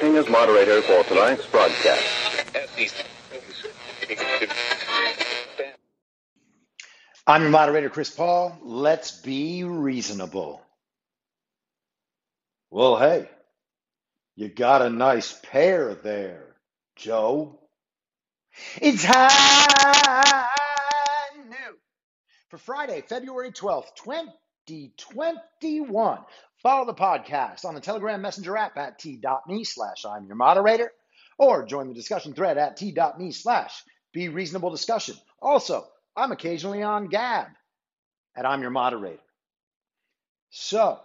Acting as moderator for tonight's broadcast. I'm your moderator, Chris Paul. Let's be reasonable. Well, hey, you got a nice pair there, Joe. It's high noon for Friday, February 12th, 2021. Follow the podcast on the Telegram Messenger app at t.me slash I'm your moderator, or join the discussion thread at t.me slash be reasonable discussion. Also, I'm occasionally on Gab at I'm your moderator. So,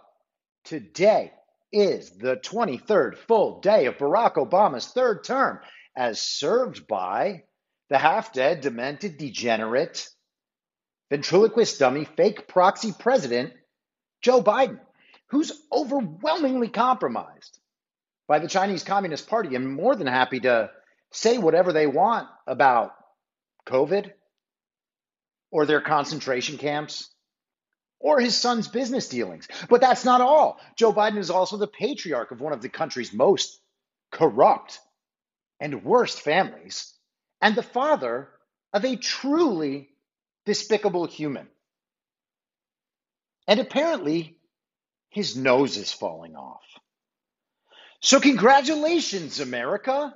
today is the 23rd full day of Barack Obama's third term as served by the half dead, demented, degenerate, ventriloquist dummy, fake proxy president, Joe Biden, who's overwhelmingly compromised by the Chinese Communist Party and more than happy to say whatever they want about COVID or their concentration camps or his son's business dealings. But that's not all. Joe Biden is also the patriarch of one of the country's most corrupt and worst families and the father of a truly despicable human. And apparently, his nose is falling off. So, congratulations, America.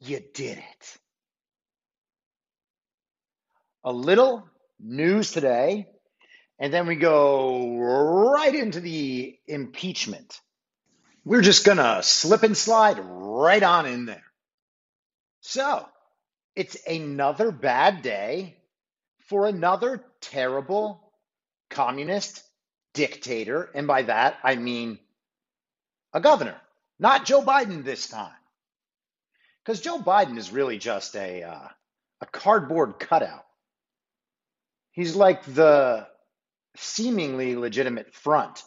You did it. A little news today, and then we go right into the impeachment. We're just going to slip and slide right on in there. So, it's another bad day for another terrible communist dictator. And by that, I mean a governor, not Joe Biden this time. Because Joe Biden is really just a, uh, a cardboard cutout. He's like the seemingly legitimate front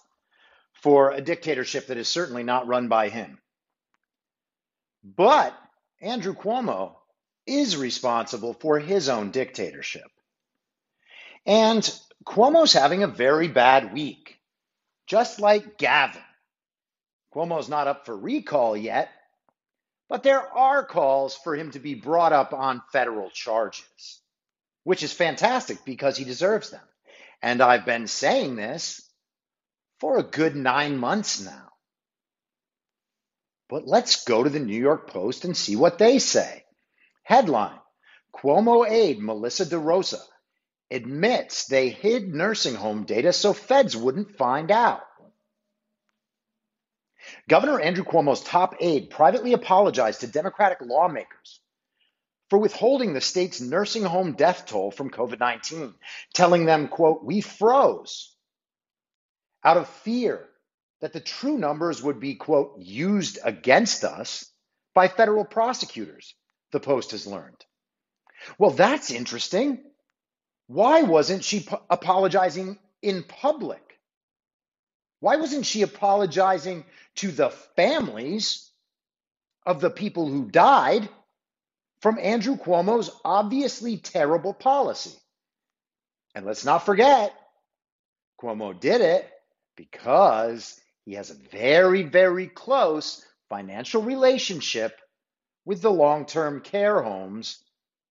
for a dictatorship that is certainly not run by him. But Andrew Cuomo is responsible for his own dictatorship. And Cuomo's having a very bad week, just like Gavin. Cuomo's not up for recall yet, but there are calls for him to be brought up on federal charges which is fantastic because he deserves them. And I've been saying this for a good nine months now. But let's go to the New York Post and see what they say. Headline Cuomo aide Melissa DeRosa admits they hid nursing home data so feds wouldn't find out. Governor Andrew Cuomo's top aide privately apologized to Democratic lawmakers for withholding the state's nursing home death toll from COVID 19, telling them, quote, we froze out of fear that the true numbers would be, quote, used against us by federal prosecutors, the Post has learned. Well, that's interesting. Why wasn't she apologizing in public? Why wasn't she apologizing to the families of the people who died from Andrew Cuomo's obviously terrible policy? And let's not forget, Cuomo did it because he has a very, very close financial relationship with the long term care homes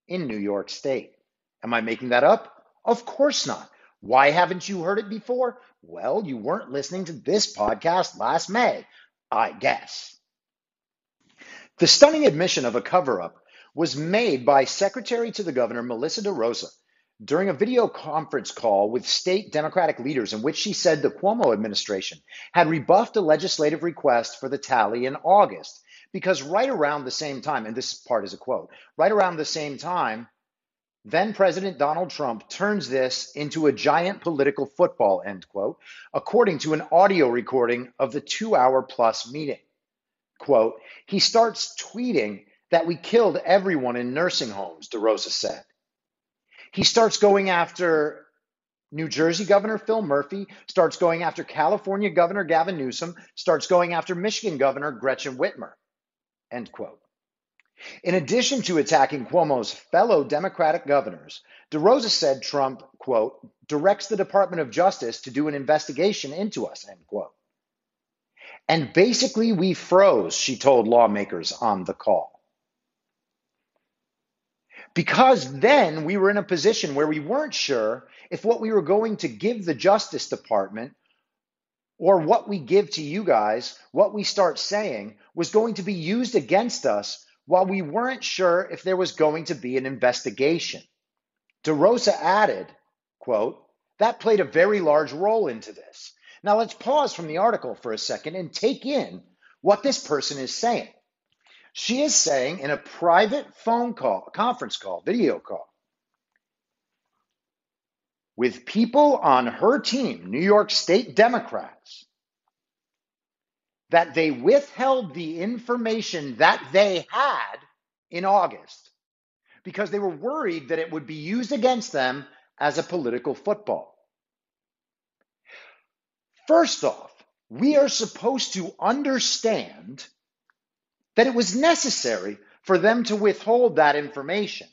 in New York State. Am I making that up? Of course not. Why haven't you heard it before? Well, you weren't listening to this podcast last May, I guess. The stunning admission of a cover up was made by Secretary to the Governor Melissa DeRosa during a video conference call with state Democratic leaders in which she said the Cuomo administration had rebuffed a legislative request for the tally in August because right around the same time, and this part is a quote, right around the same time, then President Donald Trump turns this into a giant political football, end quote, according to an audio recording of the two hour plus meeting. Quote, he starts tweeting that we killed everyone in nursing homes, DeRosa said. He starts going after New Jersey Governor Phil Murphy, starts going after California Governor Gavin Newsom, starts going after Michigan Governor Gretchen Whitmer. End quote. In addition to attacking Cuomo's fellow Democratic governors, DeRosa said Trump, quote, directs the Department of Justice to do an investigation into us, end quote. And basically, we froze, she told lawmakers on the call. Because then we were in a position where we weren't sure if what we were going to give the Justice Department or what we give to you guys, what we start saying, was going to be used against us while we weren't sure if there was going to be an investigation. DeRosa added, quote, that played a very large role into this. Now let's pause from the article for a second and take in what this person is saying. She is saying in a private phone call, conference call, video call, with people on her team, New York State Democrats, that they withheld the information that they had in August because they were worried that it would be used against them as a political football. First off, we are supposed to understand that it was necessary for them to withhold that information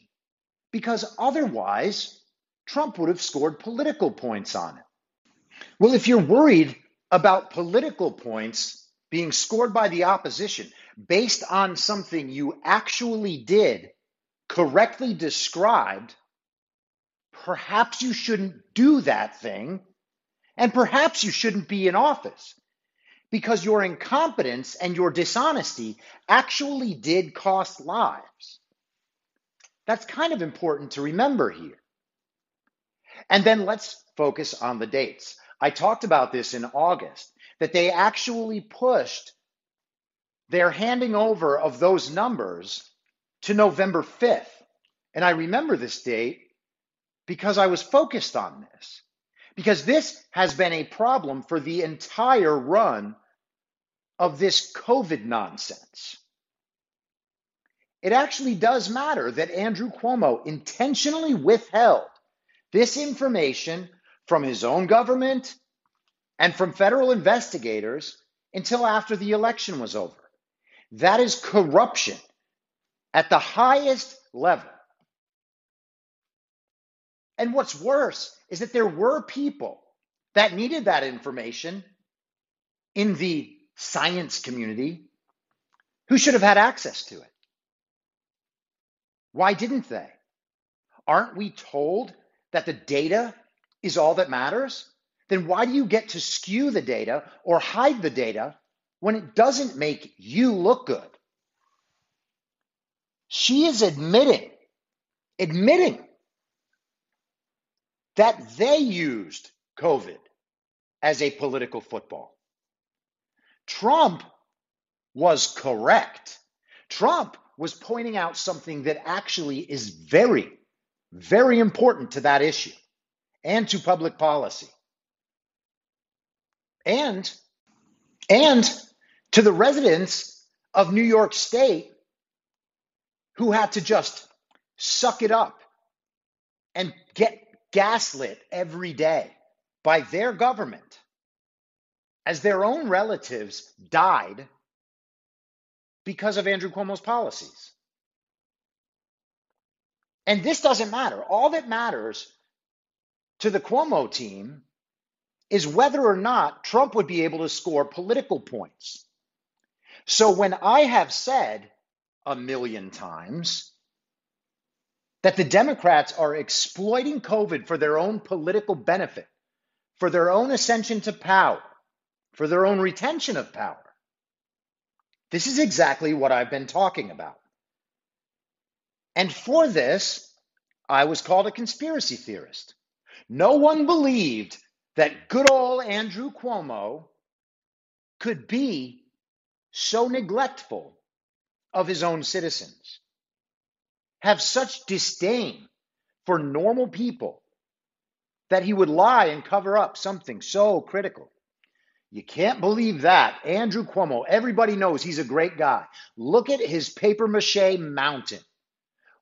because otherwise Trump would have scored political points on it. Well, if you're worried about political points being scored by the opposition based on something you actually did correctly described, perhaps you shouldn't do that thing. And perhaps you shouldn't be in office because your incompetence and your dishonesty actually did cost lives. That's kind of important to remember here. And then let's focus on the dates. I talked about this in August that they actually pushed their handing over of those numbers to November 5th. And I remember this date because I was focused on this. Because this has been a problem for the entire run of this COVID nonsense. It actually does matter that Andrew Cuomo intentionally withheld this information from his own government and from federal investigators until after the election was over. That is corruption at the highest level. And what's worse is that there were people that needed that information in the science community who should have had access to it. Why didn't they? Aren't we told that the data is all that matters? Then why do you get to skew the data or hide the data when it doesn't make you look good? She is admitting, admitting that they used COVID as a political football. Trump was correct. Trump was pointing out something that actually is very, very important to that issue and to public policy. And and to the residents of New York State who had to just suck it up and get gaslit every day by their government as their own relatives died because of Andrew Cuomo's policies. And this doesn't matter. All that matters to the Cuomo team is whether or not Trump would be able to score political points. So when I have said a million times that the Democrats are exploiting COVID for their own political benefit, for their own ascension to power, for their own retention of power, this is exactly what I've been talking about. And for this, I was called a conspiracy theorist. No one believed that good old Andrew Cuomo could be so neglectful of his own citizens, have such disdain for normal people that he would lie and cover up something so critical. You can't believe that. Andrew Cuomo, everybody knows he's a great guy. Look at his paper mache mountain.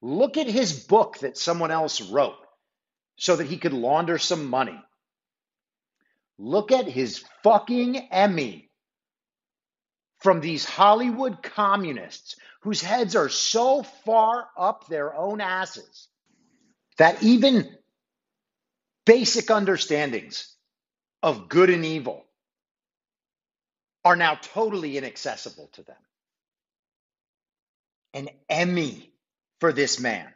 Look at his book that someone else wrote so that he could launder some money. Look at his fucking Emmy from these Hollywood communists whose heads are so far up their own asses that even basic understandings of good and evil are now totally inaccessible to them. An Emmy for this man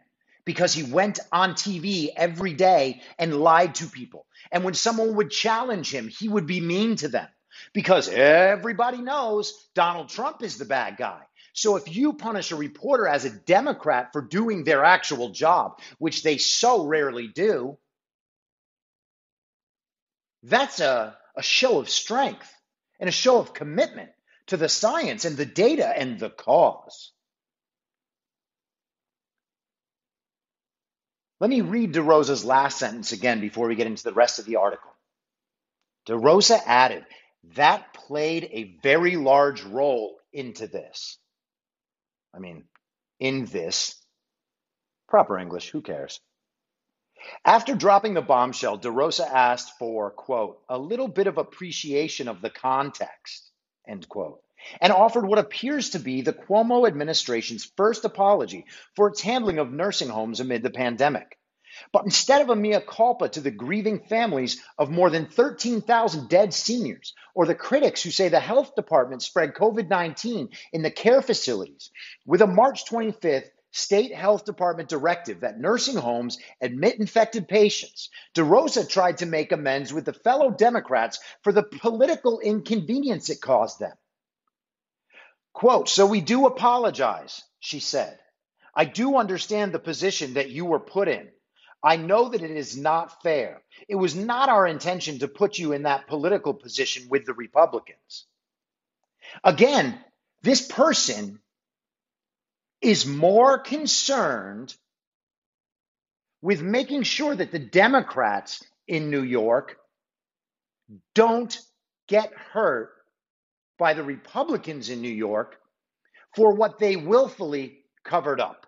because he went on TV every day and lied to people. And when someone would challenge him, he would be mean to them because everybody knows Donald Trump is the bad guy. So if you punish a reporter as a Democrat for doing their actual job, which they so rarely do, that's a, a show of strength and a show of commitment to the science and the data and the cause. Let me read DeRosa's last sentence again before we get into the rest of the article. DeRosa added, that played a very large role into this. I mean, in this. Proper English, who cares? After dropping the bombshell, DeRosa asked for, quote, a little bit of appreciation of the context, end quote, and offered what appears to be the Cuomo administration's first apology for its handling of nursing homes amid the pandemic. But instead of a mea culpa to the grieving families of more than 13,000 dead seniors, or the critics who say the health department spread COVID 19 in the care facilities, with a March 25th state health department directive that nursing homes admit infected patients, DeRosa tried to make amends with the fellow Democrats for the political inconvenience it caused them. Quote, so we do apologize, she said. I do understand the position that you were put in. I know that it is not fair. It was not our intention to put you in that political position with the Republicans. Again, this person is more concerned with making sure that the Democrats in New York don't get hurt by the Republicans in New York for what they willfully covered up.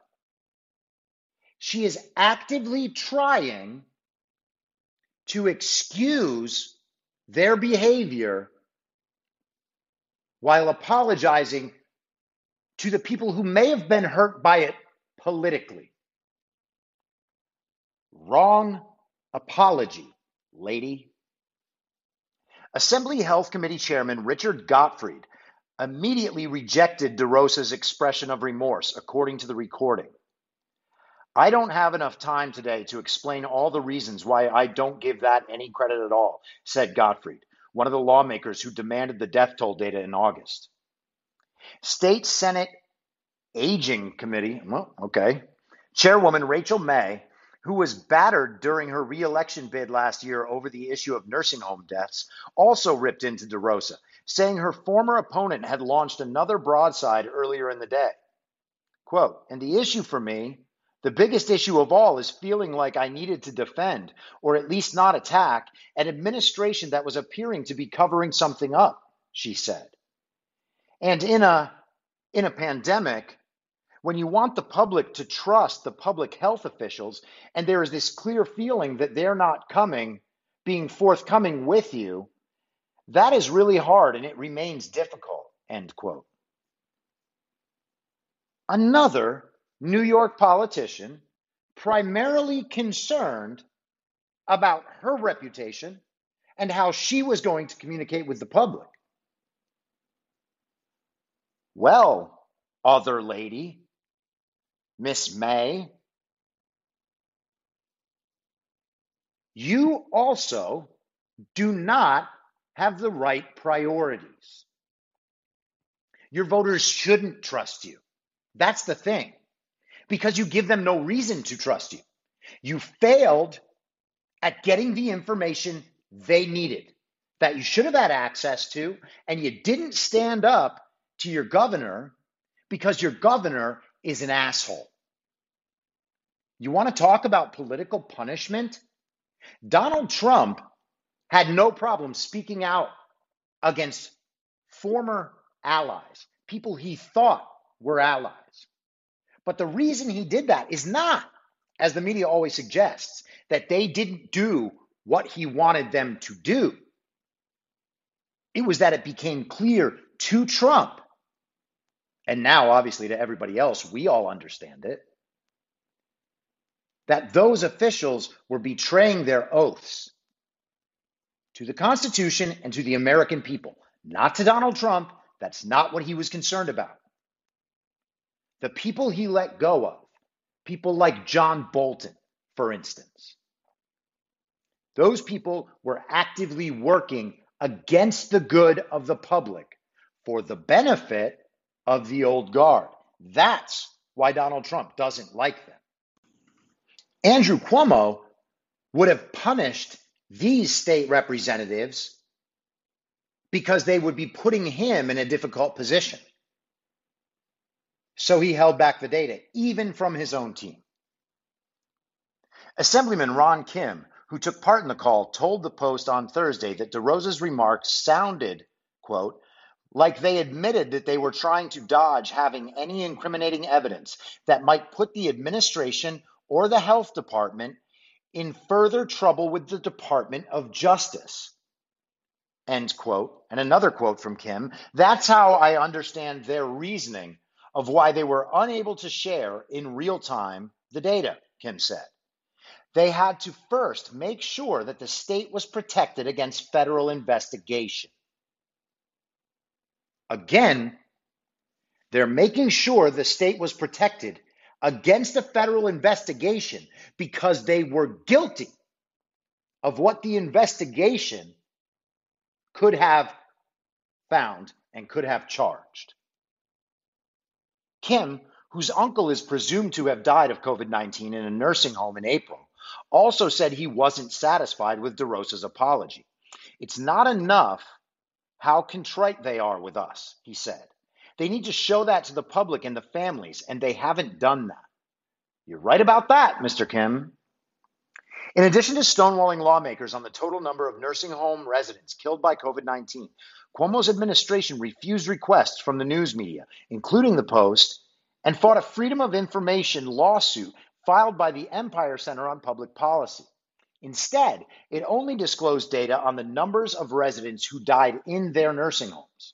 She is actively trying to excuse their behavior while apologizing to the people who may have been hurt by it politically. Wrong apology, lady. Assembly Health Committee Chairman Richard Gottfried immediately rejected DeRosa's expression of remorse, according to the recording. I don't have enough time today to explain all the reasons why I don't give that any credit at all, said Gottfried, one of the lawmakers who demanded the death toll data in August. State Senate Aging Committee, well, okay, Chairwoman Rachel May, who was battered during her reelection bid last year over the issue of nursing home deaths, also ripped into DeRosa, saying her former opponent had launched another broadside earlier in the day. Quote, and the issue for me, the biggest issue of all, is feeling like I needed to defend, or at least not attack, an administration that was appearing to be covering something up, she said. And in a in a pandemic, when you want the public to trust the public health officials, and there is this clear feeling that they're not coming, being forthcoming with you, that is really hard and it remains difficult. End quote. Another New York politician, primarily concerned about her reputation and how she was going to communicate with the public. Well, other lady, Miss May, you also do not have the right priorities. Your voters shouldn't trust you. That's the thing, because you give them no reason to trust you. You failed at getting the information they needed that you should have had access to, and you didn't stand up to your governor because your governor is an asshole. You want to talk about political punishment? Donald Trump had no problem speaking out against former allies, people he thought were allies. But the reason he did that is not, as the media always suggests, that they didn't do what he wanted them to do. It was that it became clear to Trump, and now obviously to everybody else, we all understand it, that those officials were betraying their oaths to the Constitution and to the American people, not to Donald Trump. That's not what he was concerned about. The people he let go of, people like John Bolton, for instance, those people were actively working against the good of the public for the benefit of the old guard. That's why Donald Trump doesn't like them. Andrew Cuomo would have punished these state representatives because they would be putting him in a difficult position. So he held back the data, even from his own team. Assemblyman Ron Kim, who took part in the call, told the Post on Thursday that DeRosa's remarks sounded, quote, like they admitted that they were trying to dodge having any incriminating evidence that might put the administration or the health department in further trouble with the Department of Justice. End quote. And another quote from Kim That's how I understand their reasoning of why they were unable to share in real time the data, Kim said. They had to first make sure that the state was protected against federal investigation. Again, they're making sure the state was protected against a federal investigation because they were guilty of what the investigation could have found and could have charged. Kim, whose uncle is presumed to have died of COVID 19 in a nursing home in April, also said he wasn't satisfied with DeRosa's apology. It's not enough how contrite they are with us, he said. They need to show that to the public and the families, and they haven't done that. You're right about that, Mr. Kim. In addition to stonewalling lawmakers on the total number of nursing home residents killed by COVID 19, Cuomo's administration refused requests from the news media, including the Post, and fought a Freedom of Information lawsuit filed by the Empire Center on Public Policy. Instead, it only disclosed data on the numbers of residents who died in their nursing homes.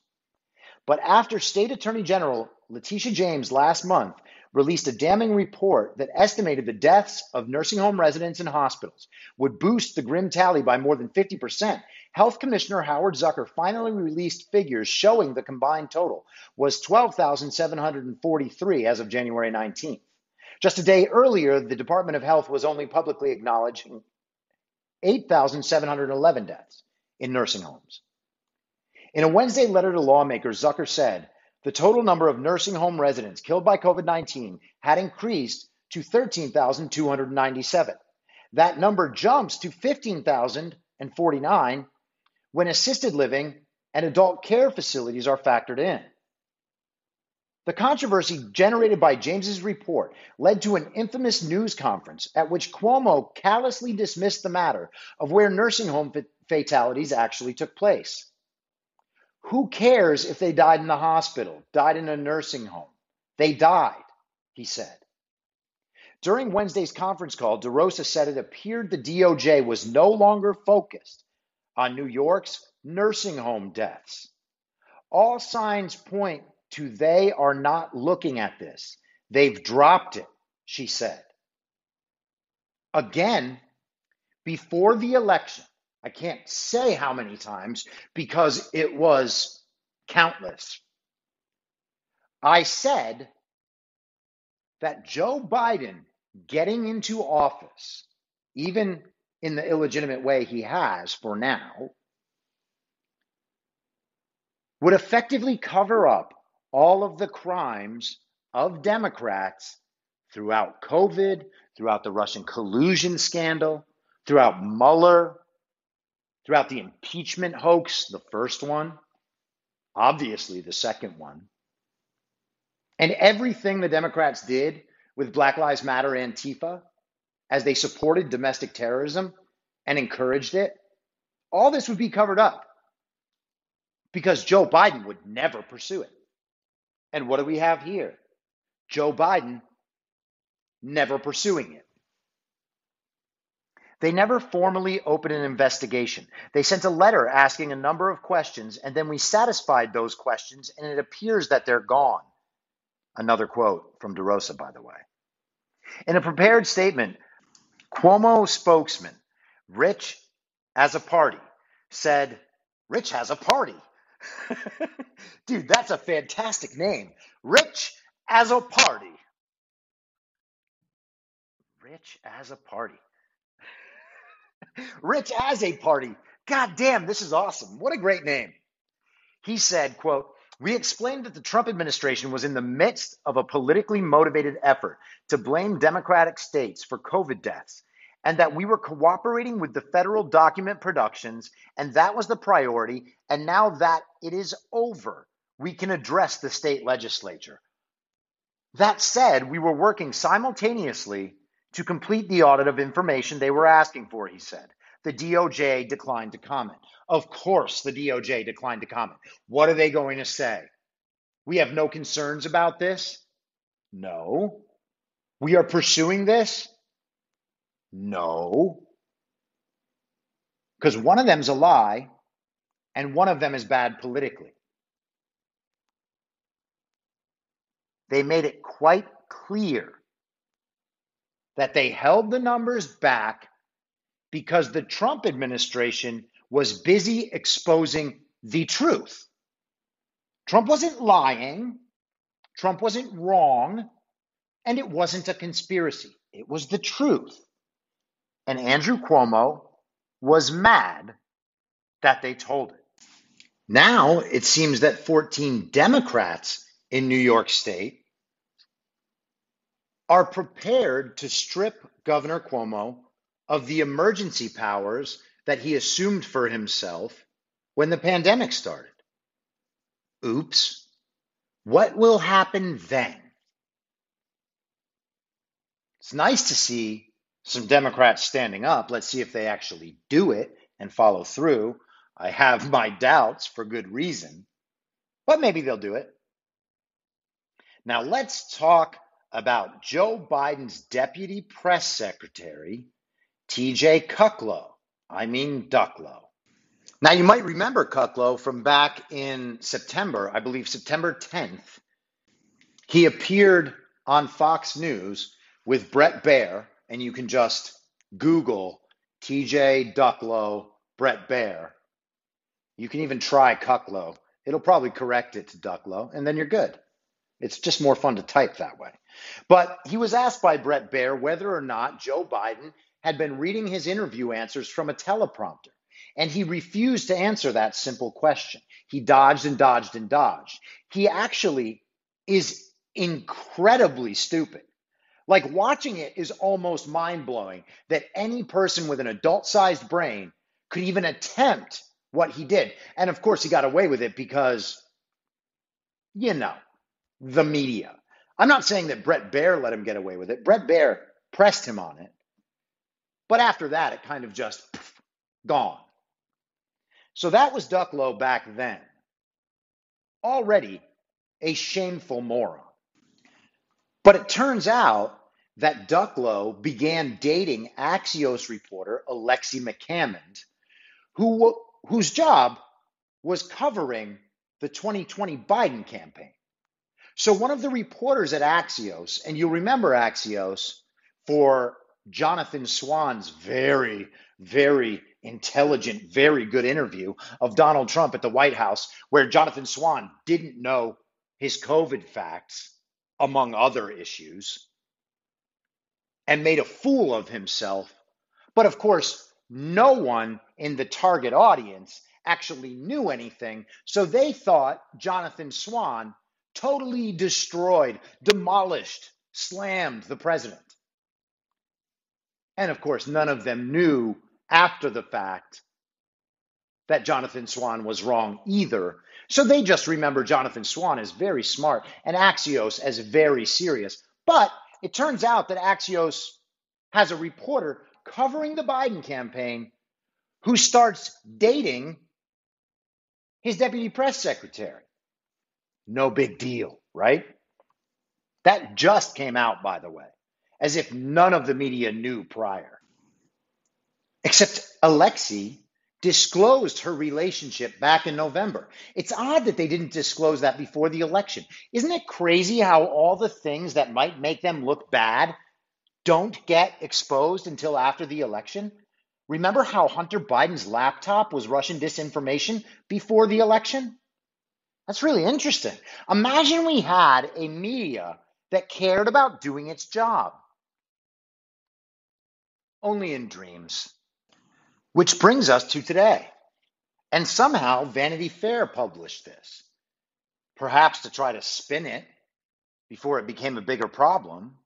But after State Attorney General Letitia James last month released a damning report that estimated the deaths of nursing home residents and hospitals would boost the grim tally by more than 50%, Health Commissioner Howard Zucker finally released figures showing the combined total was 12,743 as of January 19th. Just a day earlier, the Department of Health was only publicly acknowledging 8,711 deaths in nursing homes. In a Wednesday letter to lawmakers, Zucker said the total number of nursing home residents killed by COVID 19 had increased to 13,297. That number jumps to 15,049 when assisted living and adult care facilities are factored in. The controversy generated by James's report led to an infamous news conference at which Cuomo callously dismissed the matter of where nursing home fatalities actually took place. Who cares if they died in the hospital, died in a nursing home? They died, he said. During Wednesday's conference call, DeRosa said it appeared the DOJ was no longer focused on New York's nursing home deaths. All signs point to they are not looking at this. They've dropped it, she said. Again, before the election, I can't say how many times because it was countless. I said that Joe Biden getting into office, even in the illegitimate way he has for now, would effectively cover up all of the crimes of Democrats throughout COVID, throughout the Russian collusion scandal, throughout Mueller, throughout the impeachment hoax, the first one, obviously the second one, and everything the Democrats did with Black Lives Matter Antifa as they supported domestic terrorism and encouraged it, all this would be covered up because Joe Biden would never pursue it. And what do we have here? Joe Biden never pursuing it. They never formally opened an investigation. They sent a letter asking a number of questions, and then we satisfied those questions, and it appears that they're gone. Another quote from DeRosa, by the way. In a prepared statement, Cuomo spokesman Rich Azzopardi said, Rich has a party. Dude, that's a fantastic name. Rich as a party. Rich as a party. Rich as a party. God damn, this is awesome. What a great name. He said, quote, we explained that the Trump administration was in the midst of a politically motivated effort to blame Democratic states for COVID deaths and that we were cooperating with the federal document productions, and that was the priority. And now that it is over, we can address the state legislature. That said, we were working simultaneously to complete the audit of information they were asking for, he said. The DOJ declined to comment. Of course, the DOJ declined to comment. What are they going to say? We have no concerns about this? No. We are pursuing this? No. Because one of them is a lie and one of them is bad politically. They made it quite clear that they held the numbers back because the Trump administration was busy exposing the truth. Trump wasn't lying, Trump wasn't wrong, and it wasn't a conspiracy. It was the truth. And Andrew Cuomo was mad that they told it. Now it seems that 14 Democrats in New York State are prepared to strip Governor Cuomo of the emergency powers that he assumed for himself when the pandemic started. Oops. What will happen then? It's nice to see some Democrats standing up. Let's see if they actually do it and follow through. I have my doubts for good reason, but maybe they'll do it. Now, let's talk about Joe Biden's deputy press secretary, TJ Kucklow. I mean, Ducklo. Now, you might remember Kucklow from back in September, I believe September 10th. He appeared on Fox News with Bret Baier and you can just Google TJ Ducklo, Bret Baier. You can even try Kucklow. It'll probably correct it to Ducklo, and then you're good. It's just more fun to type that way. But he was asked by Bret Baier whether or not Joe Biden had been reading his interview answers from a teleprompter. And he refused to answer that simple question. He dodged and dodged and dodged. He actually is incredibly stupid. Like watching it is almost mind blowing that any person with an adult sized brain could even attempt what he did. And of course, he got away with it because, you know, the media. I'm not saying that Bret Baier let him get away with it. Bret Baier pressed him on it. But after that, it kind of just gone. So that was Ducklo back then. Already a shameful moron. But it turns out that Ducklo began dating Axios reporter Alexi McCammond, who, whose job was covering the 2020 Biden campaign. So one of the reporters at Axios, and you'll remember Axios for Jonathan Swan's very, very intelligent, very good interview of Donald Trump at the White House, where Jonathan Swan didn't know his COVID facts, among other issues, and made a fool of himself. But of course, no one in the target audience actually knew anything. So they thought Jonathan Swan totally destroyed, demolished, slammed the president. And of course, none of them knew after the fact that Jonathan Swan was wrong either. So they just remember Jonathan Swan as very smart and Axios as very serious. But it turns out that Axios has a reporter covering the Biden campaign who starts dating his deputy press secretary. No big deal, right? That just came out, by the way, as if none of the media knew prior. Except Alexi disclosed her relationship back in November. It's odd that they didn't disclose that before the election. Isn't it crazy how all the things that might make them look bad don't get exposed until after the election? Remember how Hunter Biden's laptop was Russian disinformation before the election? That's really interesting. Imagine we had a media that cared about doing its job. Only in dreams. Which brings us to today. And somehow Vanity Fair published this, perhaps to try to spin it before it became a bigger problem.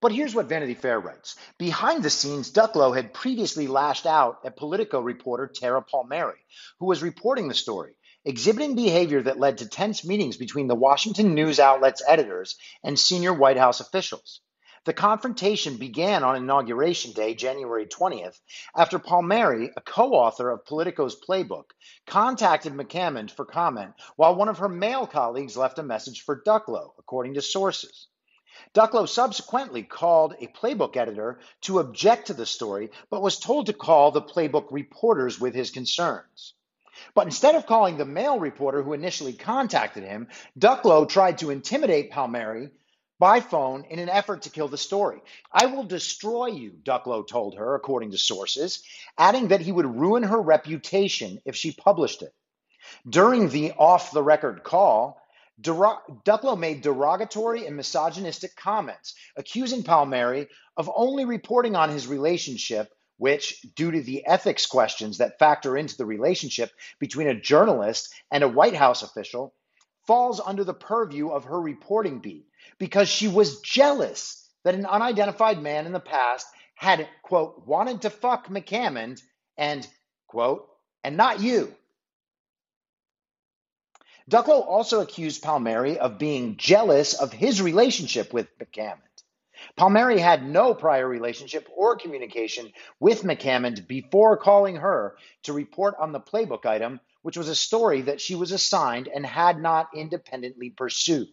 But here's what Vanity Fair writes Behind the scenes, Ducklo had previously lashed out at Politico reporter Tara Palmieri, who was reporting the story, exhibiting behavior that led to tense meetings between the Washington news outlet's editors and senior White House officials. The confrontation began on Inauguration Day, January 20th, after Palmieri, a co author of Politico's playbook, contacted McCammond for comment while one of her male colleagues left a message for Ducklo, according to sources. Ducklo subsequently called a playbook editor to object to the story, but was told to call the playbook reporters with his concerns. But instead of calling the male reporter who initially contacted him, Ducklo tried to intimidate Palmieri by phone in an effort to kill the story. I will destroy you, Ducklo told her, according to sources, adding that he would ruin her reputation if she published it. During the off the record call, Ducklo made derogatory and misogynistic comments, accusing Palmieri of only reporting on his relationship, which, due to the ethics questions that factor into the relationship between a journalist and a White House official, falls under the purview of her reporting beat because she was jealous that an unidentified man in the past had, quote, wanted to fuck McCammond and, quote, and not you. Ducklo also accused Palmieri of being jealous of his relationship with McCammond. Palmieri had no prior relationship or communication with McCammond before calling her to report on the playbook item, which was a story that she was assigned and had not independently pursued.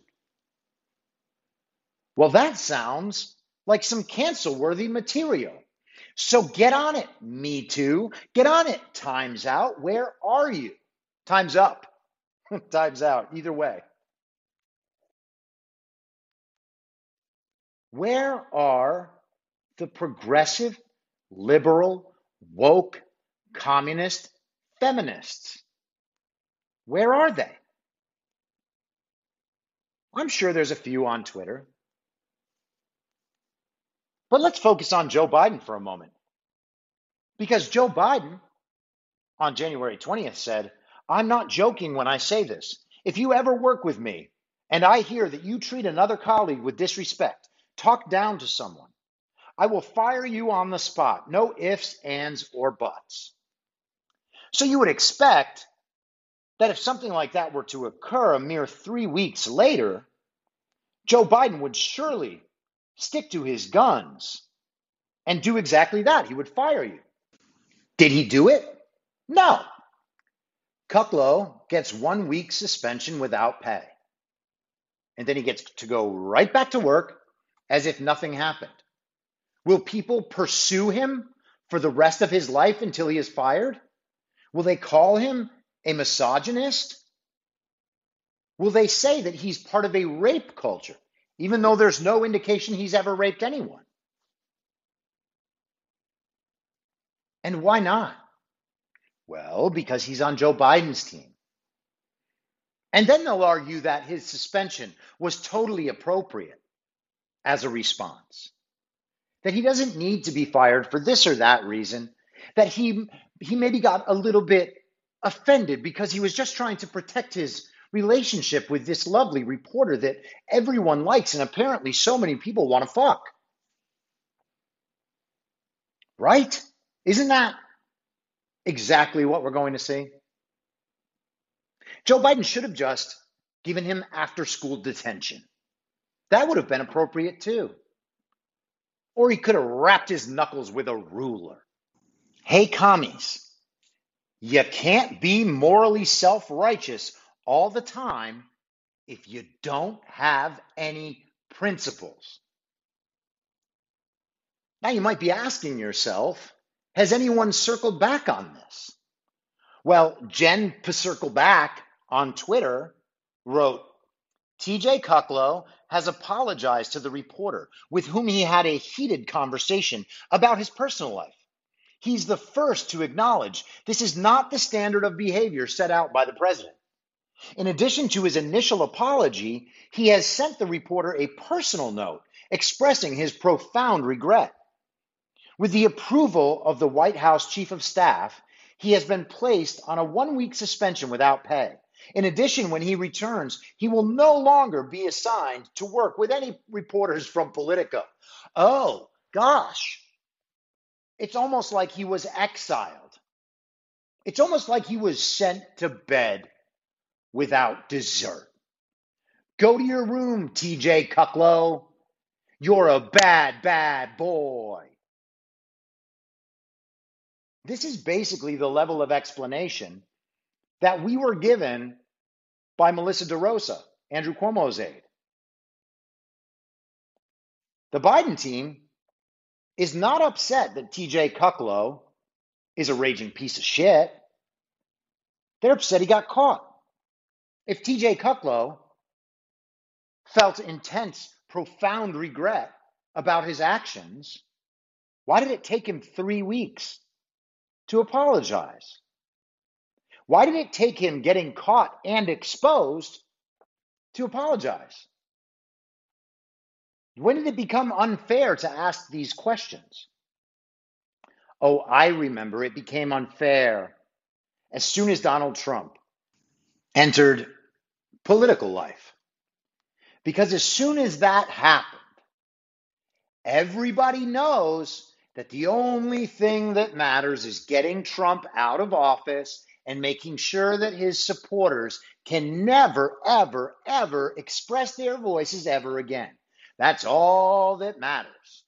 Well, that sounds like some cancel worthy material. So get on it, me too. Get on it. Time's out. Where are you? Time's up. Time's out. Either way. Where are the progressive, liberal, woke, communist feminists? Where are they? I'm sure there's a few on Twitter. But let's focus on Joe Biden for a moment. Because Joe Biden on January 20th said, I'm not joking when I say this. If you ever work with me and I hear that you treat another colleague with disrespect, talk down to someone, I will fire you on the spot. No ifs, ands, or buts. So you would expect that if something like that were to occur a mere three weeks later, Joe Biden would surely stick to his guns and do exactly that. He would fire you. Did he do it? No. Kuklow gets one week suspension without pay. And then he gets to go right back to work as if nothing happened. Will people pursue him for the rest of his life until he is fired? Will they call him a misogynist? Will they say that he's part of a rape culture, even though there's no indication he's ever raped anyone? And why not? Well, because he's on Joe Biden's team. And then they'll argue that his suspension was totally appropriate as a response. That he doesn't need to be fired for this or that reason. That he he maybe got a little bit offended because he was just trying to protect his relationship with this lovely reporter that everyone likes and apparently so many people want to fuck. Right? Isn't that exactly what we're going to see? Joe Biden should have just given him after school detention. That would have been appropriate too. Or he could have wrapped his knuckles with a ruler. Hey, commies, you can't be morally self righteous all the time if you don't have any principles. Now, you might be asking yourself, has anyone circled back on this? Well, Jen Circle Back on Twitter wrote TJ Ducklo has apologized to the reporter with whom he had a heated conversation about his personal life. He's the first to acknowledge this is not the standard of behavior set out by the president. In addition to his initial apology, he has sent the reporter a personal note expressing his profound regret. With the approval of the White House chief of staff, he has been placed on a one week suspension without pay. In addition, when he returns, he will no longer be assigned to work with any reporters from Politico. Oh, gosh. It's almost like he was exiled. It's almost like he was sent to bed without dessert. Go to your room, TJ Ducklo. You're a bad, bad boy. This is basically the level of explanation that we were given by Melissa DeRosa, Andrew Cuomo's aide. The Biden team is not upset that TJ Ducklo is a raging piece of shit. They're upset he got caught. If TJ Ducklo felt intense, profound regret about his actions, why did it take him three weeks to apologize? Why did it take him getting caught and exposed to apologize? When did it become unfair to ask these questions? Oh, I remember it became unfair as soon as Donald Trump entered political life. Because as soon as that happened, everybody knows that the only thing that matters is getting Trump out of office and making sure that his supporters can never, ever, ever express their voices ever again. That's all that matters.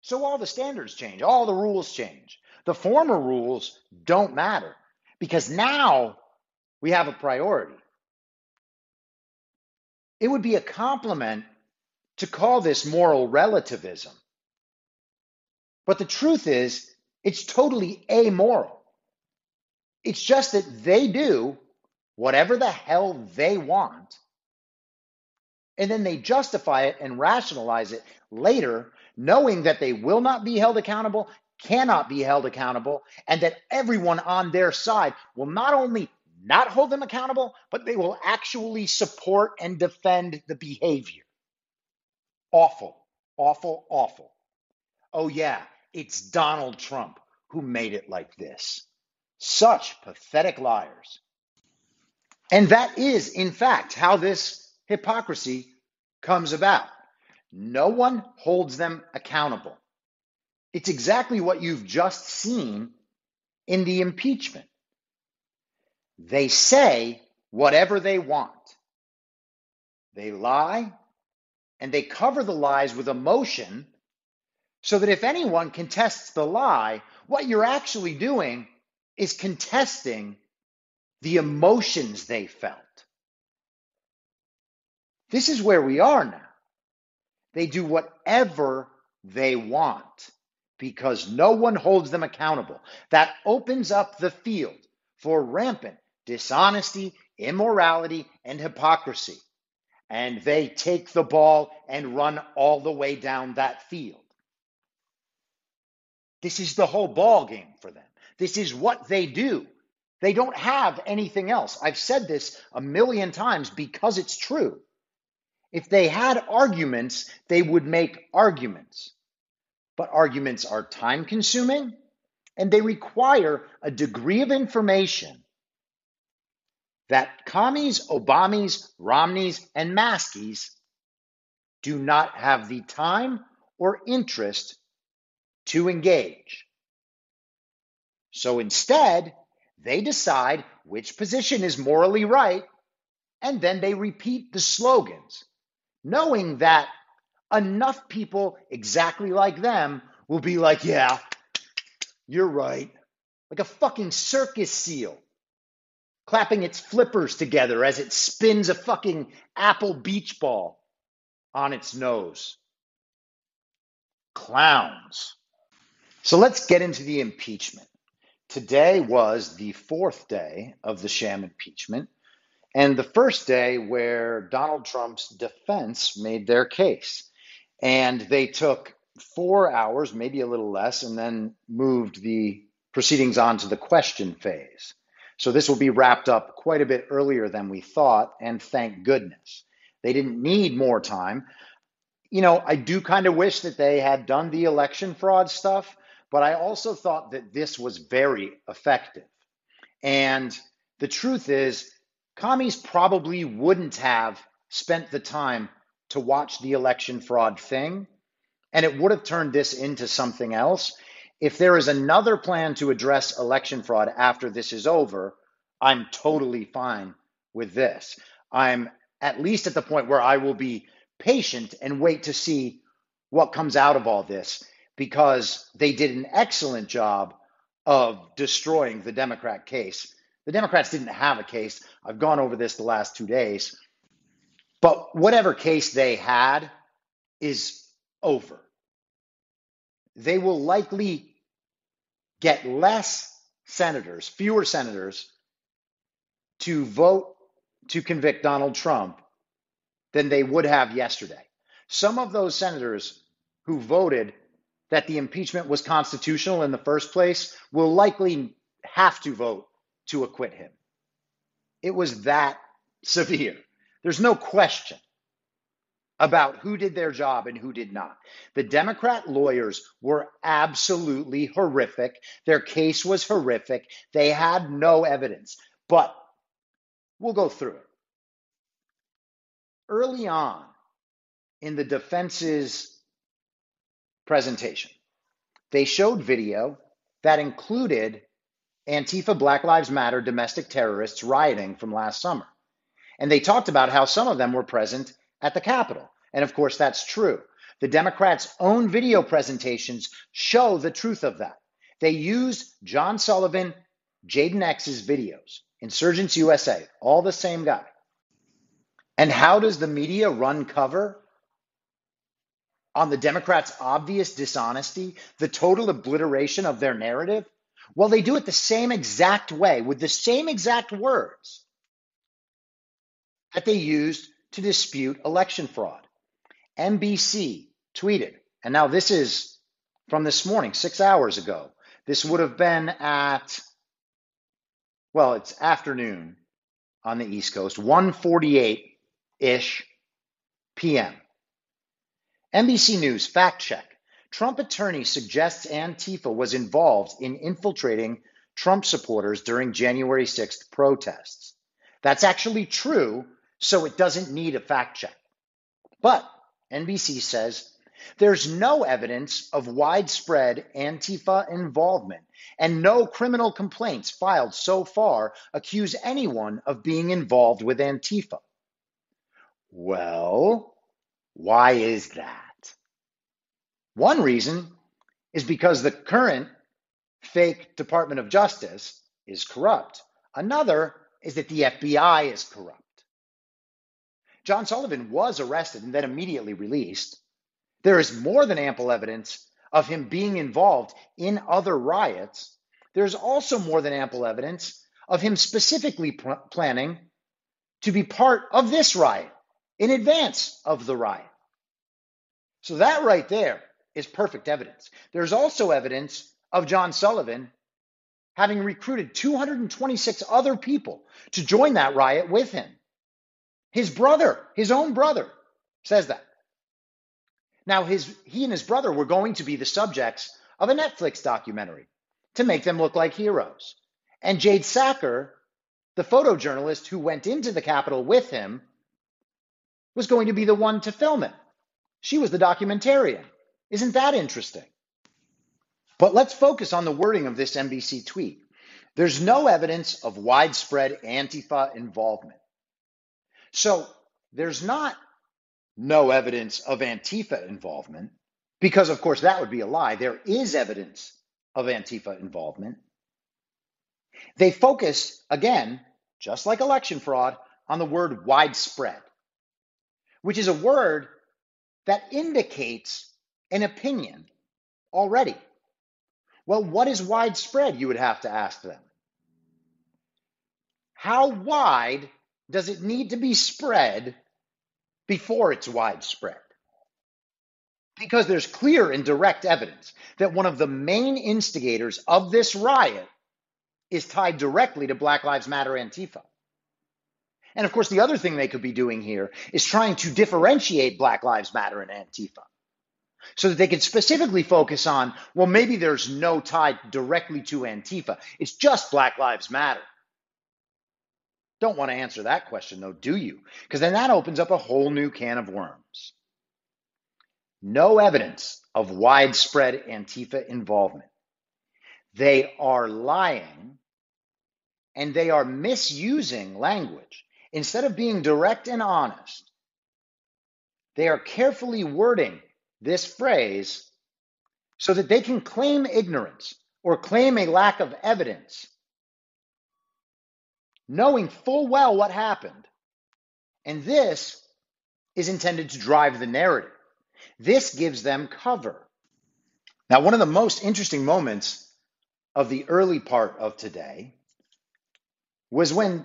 So all the standards change, all the rules change. The former rules don't matter because now we have a priority. It would be a compliment to call this moral relativism. But the truth is, it's totally amoral. It's just that they do whatever the hell they want, and then they justify it and rationalize it later, knowing that they will not be held accountable, cannot be held accountable, and that everyone on their side will not only not hold them accountable, but they will actually support and defend the behavior. Awful, awful, awful. Oh, yeah, it's Donald Trump who made it like this. Such pathetic liars. And that is, in fact, how this hypocrisy comes about. No one holds them accountable. It's exactly what you've just seen in the impeachment. They say whatever they want. They lie and they cover the lies with emotion so that if anyone contests the lie, what you're actually doing is contesting the emotions they felt. This is where we are now. They do whatever they want because no one holds them accountable. That opens up the field for rampant dishonesty, immorality, and hypocrisy. And they take the ball and run all the way down that field. This is the whole ball game for them. This is what they do. They don't have anything else. I've said this a million times because it's true. If they had arguments, they would make arguments. But arguments are time consuming and they require a degree of information that commies, Obamis, Romneys, and Maskies do not have the time or interest to engage. So instead, they decide which position is morally right, and then they repeat the slogans, knowing that enough people exactly like them will be like, yeah, you're right. Like a fucking circus seal clapping its flippers together as it spins a fucking apple beach ball on its nose. Clowns. So let's get into the impeachment. Today was the fourth day of the sham impeachment, and the first day where Donald Trump's defense made their case. And they took four hours, maybe a little less, and then moved the proceedings on to the question phase. So this will be wrapped up quite a bit earlier than we thought, and thank goodness. They didn't need more time. You know, I do kind of wish that they had done the election fraud stuff but I also thought that this was very effective. And the truth is, commies probably wouldn't have spent the time to watch the election fraud thing, and it would have turned this into something else. If there is another plan to address election fraud after this is over, I'm totally fine with this. I'm at least at the point where I will be patient and wait to see what comes out of all this because they did an excellent job of destroying the Democrat case. The Democrats didn't have a case. I've gone over this the last two days. But whatever case they had is over. They will likely get less senators, fewer senators, to vote to convict Donald Trump than they would have yesterday. Some of those senators who voted that the impeachment was constitutional in the first place will likely have to vote to acquit him. It was that severe. There's no question about who did their job and who did not. The Democrat lawyers were absolutely horrific. Their case was horrific. They had no evidence, but we'll go through it. Early on in the defense's presentation. They showed video that included Antifa Black Lives Matter domestic terrorists rioting from last summer. And they talked about how some of them were present at the Capitol. And of course, that's true. The Democrats' own video presentations show the truth of that. They use John Sullivan, Jayden X's videos, Insurgence USA, all the same guy. And how does the media run cover on the Democrats' obvious dishonesty, the total obliteration of their narrative? Well, they do it the same exact way with the same exact words that they used to dispute election fraud. NBC tweeted, and now this is from this morning, six hours ago. This would have been at, well, it's afternoon on the East Coast, 1:48 ish p.m. NBC News fact check. Trump attorney suggests Antifa was involved in infiltrating Trump supporters during January 6th protests. That's actually true, so it doesn't need a fact check. But NBC says There's no evidence of widespread Antifa involvement, and no criminal complaints filed so far accuse anyone of being involved with Antifa. Well, why is that? One reason is because the current fake Department of Justice is corrupt. Another is that the FBI is corrupt. John Sullivan was arrested and then immediately released. There is more than ample evidence of him being involved in other riots. There's also more than ample evidence of him specifically pr- planning to be part of this riot in advance of the riot. So, that right there is perfect evidence. There's also evidence of John Sullivan having recruited 226 other people to join that riot with him. His brother, his own brother, says that. Now, his, he and his brother were going to be the subjects of a Netflix documentary to make them look like heroes. And Jade Sacker, the photojournalist who went into the Capitol with him, was going to be the one to film it. She was the documentarian. Isn't that interesting? But let's focus on the wording of this NBC tweet. There's no evidence of widespread Antifa involvement. So there's not no evidence of Antifa involvement, because of course that would be a lie. There is evidence of Antifa involvement. They focus, again, just like election fraud, on the word widespread, which is a word that indicates an opinion already. Well, what is widespread? You would have to ask them. How wide does it need to be spread before it's widespread? Because there's clear and direct evidence that one of the main instigators of this riot is tied directly to Black Lives Matter Antifa. And of course, the other thing they could be doing here is trying to differentiate Black Lives Matter and Antifa so that they could specifically focus on, well, maybe there's no tie directly to Antifa. It's just Black Lives Matter. Don't want to answer that question, though, do you? Because then that opens up a whole new can of worms. No evidence of widespread Antifa involvement. They are lying and they are misusing language. Instead of being direct and honest, they are carefully wording this phrase so that they can claim ignorance or claim a lack of evidence knowing full well what happened. And this is intended to drive the narrative. This gives them cover. Now, one of the most interesting moments of the early part of today was when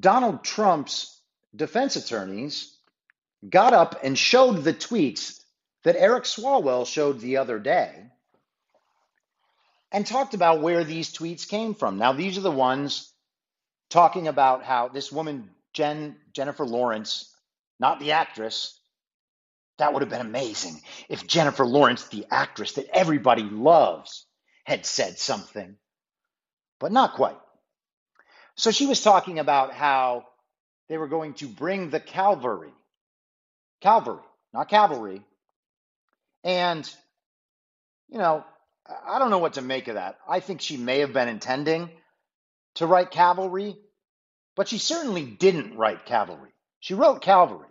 Donald Trump's defense attorneys got up and showed the tweets that Eric Swalwell showed the other day and talked about where these tweets came from. Now, these are the ones talking about how this woman, Jen, Jennifer Lawrence, not the actress, that would have been amazing if Jennifer Lawrence, the actress that everybody loves, had said something, but not quite. So she was talking about how they were going to bring the cavalry, cavalry, not cavalry. And, you know, I don't know what to make of that. I think she may have been intending to write cavalry, but she certainly didn't write cavalry. She wrote cavalry.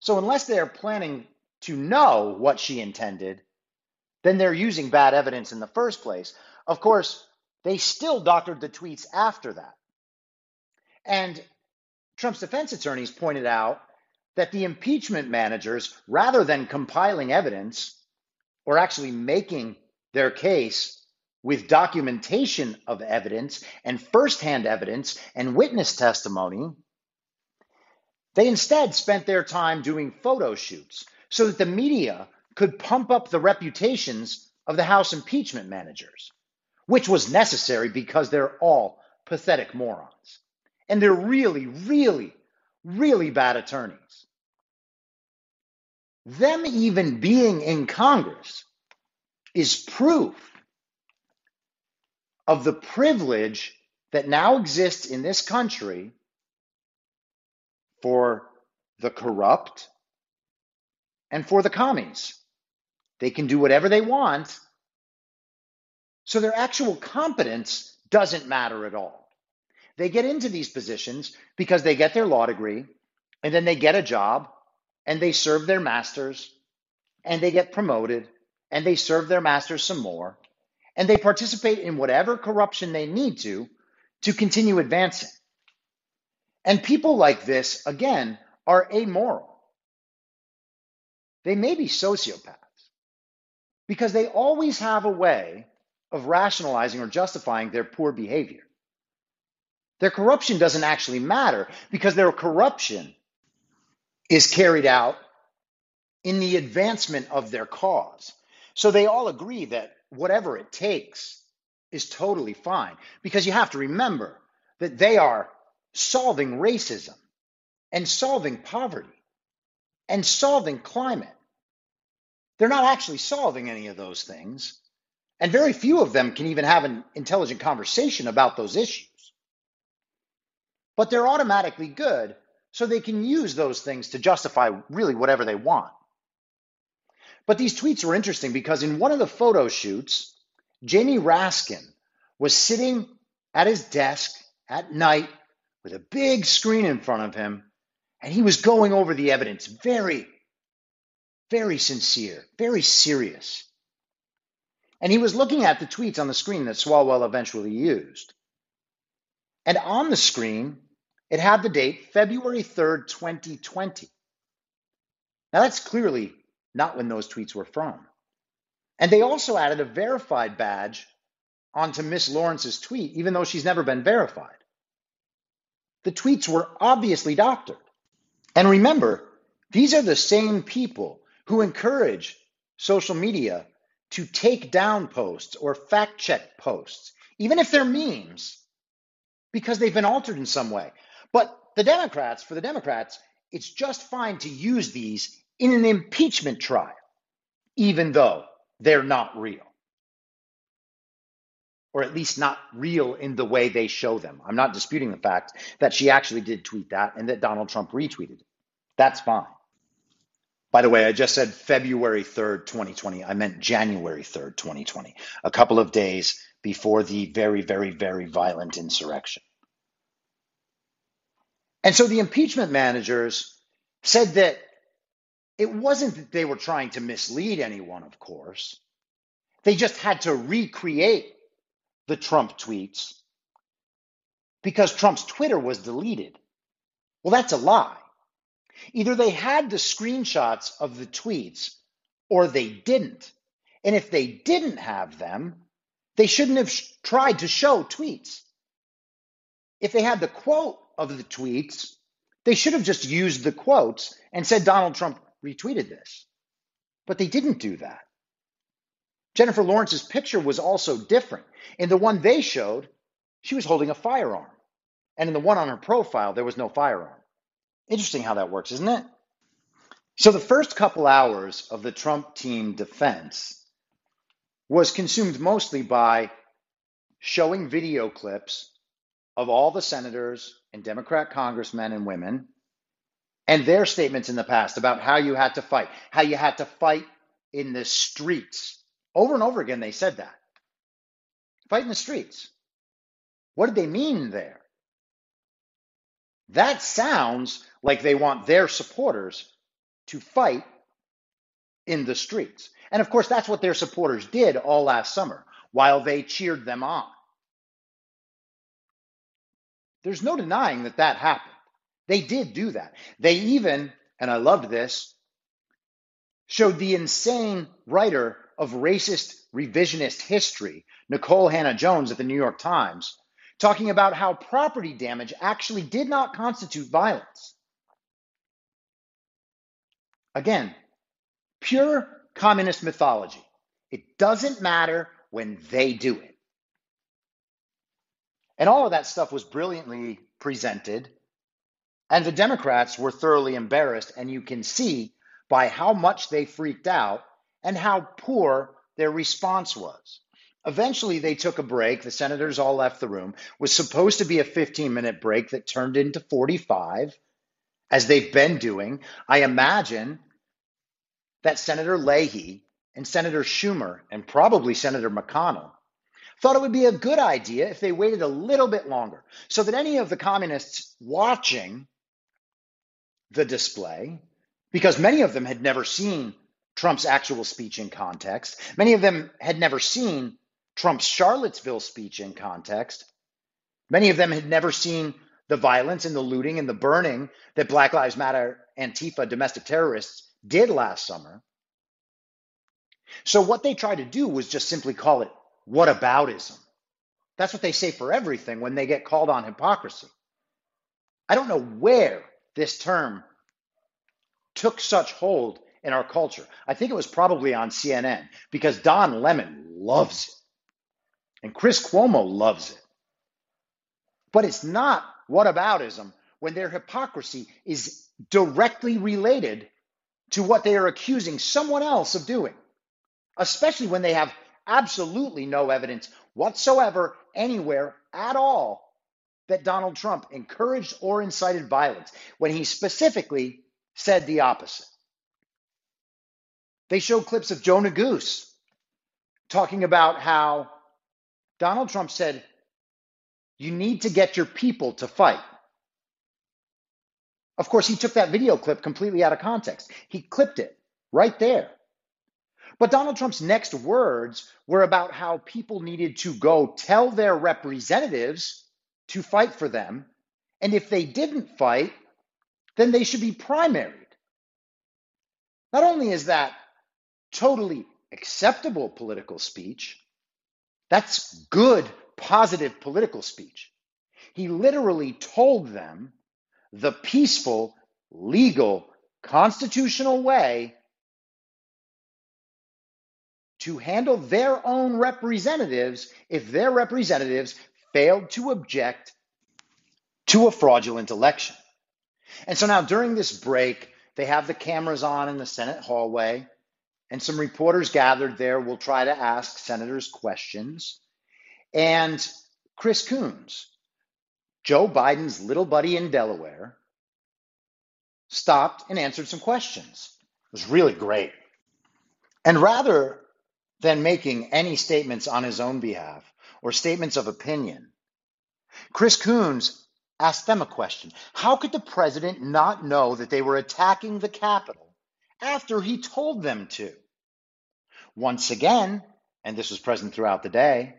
So, unless they're planning to know what she intended, then they're using bad evidence in the first place. Of course, they still doctored the tweets after that. And Trump's defense attorneys pointed out that the impeachment managers, rather than compiling evidence or actually making their case with documentation of evidence and firsthand evidence and witness testimony, they instead spent their time doing photo shoots so that the media could pump up the reputations of the House impeachment managers, which was necessary because they're all pathetic morons. And they're really, really, really bad attorneys. Them even being in Congress is proof of the privilege that now exists in this country for the corrupt, and for the commies. They can do whatever they want. So their actual competence doesn't matter at all. They get into these positions because they get their law degree and then they get a job and they serve their masters and they get promoted and they serve their masters some more and they participate in whatever corruption they need to to continue advancing. And people like this, again, are amoral. They may be sociopaths because they always have a way of rationalizing or justifying their poor behavior. Their corruption doesn't actually matter because their corruption is carried out in the advancement of their cause. So they all agree that whatever it takes is totally fine because you have to remember that they are solving racism and solving poverty and solving climate. They're not actually solving any of those things. And very few of them can even have an intelligent conversation about those issues. But they're automatically good, so they can use those things to justify really whatever they want. But these tweets were interesting because in one of the photo shoots, Jamie Raskin was sitting at his desk at night with a big screen in front of him, and he was going over the evidence very, very sincere, very serious. And he was looking at the tweets on the screen that Swalwell eventually used. And on the screen, it had the date February 3rd, 2020. Now, that's clearly not when those tweets were from. And they also added a verified badge onto Miss Lawrence's tweet, even though she's never been verified. The tweets were obviously doctored. And remember, these are the same people who encourage social media to take down posts or fact check posts, even if they're memes, because they've been altered in some way. But the Democrats, for the Democrats, it's just fine to use these in an impeachment trial, even though they're not real. Or at least not real in the way they show them. I'm not disputing the fact that she actually did tweet that and that Donald Trump retweeted it. That's fine. By the way, I just said February 3rd, 2020. I meant January 3rd, 2020, a couple of days before the very, very, very violent insurrection. And so the impeachment managers said that it wasn't that they were trying to mislead anyone, of course. They just had to recreate the Trump tweets because Trump's Twitter was deleted. Well, that's a lie. Either they had the screenshots of the tweets or they didn't. And if they didn't have them, they shouldn't have sh- tried to show tweets. If they had the quote of the tweets, they should have just used the quotes and said Donald Trump retweeted this. But they didn't do that. Jennifer Lawrence's picture was also different. In the one they showed, she was holding a firearm. And in the one on her profile, there was no firearm. Interesting how that works, isn't it? So the first couple hours of the Trump team defense was consumed mostly by showing video clips of all the senators and Democrat congressmen and women and their statements in the past about how you had to fight, how you had to fight in the streets. Over and over again, they said that. Fight in the streets. What did they mean there? That sounds like they want their supporters to fight in the streets. And of course, that's what their supporters did all last summer while they cheered them on. There's no denying that that happened. They did do that. They even, and I loved this, showed the insane writer of racist revisionist history, Nicole Hannah-Jones at the New York Times, talking about how property damage actually did not constitute violence. Again, pure communist mythology. It doesn't matter when they do it. And all of that stuff was brilliantly presented and the Democrats were thoroughly embarrassed, and you can see by how much they freaked out and how poor their response was. Eventually, they took a break. The senators all left the room. It was supposed to be a 15 minute break that turned into 45, as they've been doing. I imagine that Senator Leahy and Senator Schumer and probably Senator McConnell thought it would be a good idea if they waited a little bit longer so that any of the communists watching the display, because many of them had never seen Trump's actual speech in context, many of them had never seen Trump's Charlottesville speech in context, many of them had never seen the violence and the looting and the burning that Black Lives Matter Antifa domestic terrorists did last summer. So, what they tried to do was just simply call it whataboutism. That's what they say for everything when they get called on hypocrisy. I don't know where this term took such hold in our culture. I think it was probably on CNN because Don Lemon loves it and Chris Cuomo loves it. But it's not whataboutism when their hypocrisy is directly related to what they are accusing someone else of doing, especially when they have absolutely no evidence whatsoever anywhere at all that Donald Trump encouraged or incited violence when he specifically said the opposite. They showed clips of Jonah Goose talking about how Donald Trump said, You need to get your people to fight. Of course, he took that video clip completely out of context. He clipped it right there. But Donald Trump's next words were about how people needed to go tell their representatives to fight for them. And if they didn't fight, then they should be primaried. Not only is that totally acceptable political speech, that's good, positive political speech. He literally told them the peaceful, legal, constitutional way to handle their own representatives if their representatives failed to object to a fraudulent election. And so now during this break, they have the cameras on in the Senate hallway, and some reporters gathered there will try to ask senators questions. And Chris Coons, Joe Biden's little buddy in Delaware, stopped and answered some questions. It was really great. And rather than making any statements on his own behalf or statements of opinion, Chris Coons asked them a question. How could the president not know that they were attacking the Capitol after he told them to? Once again, and this was present throughout the day,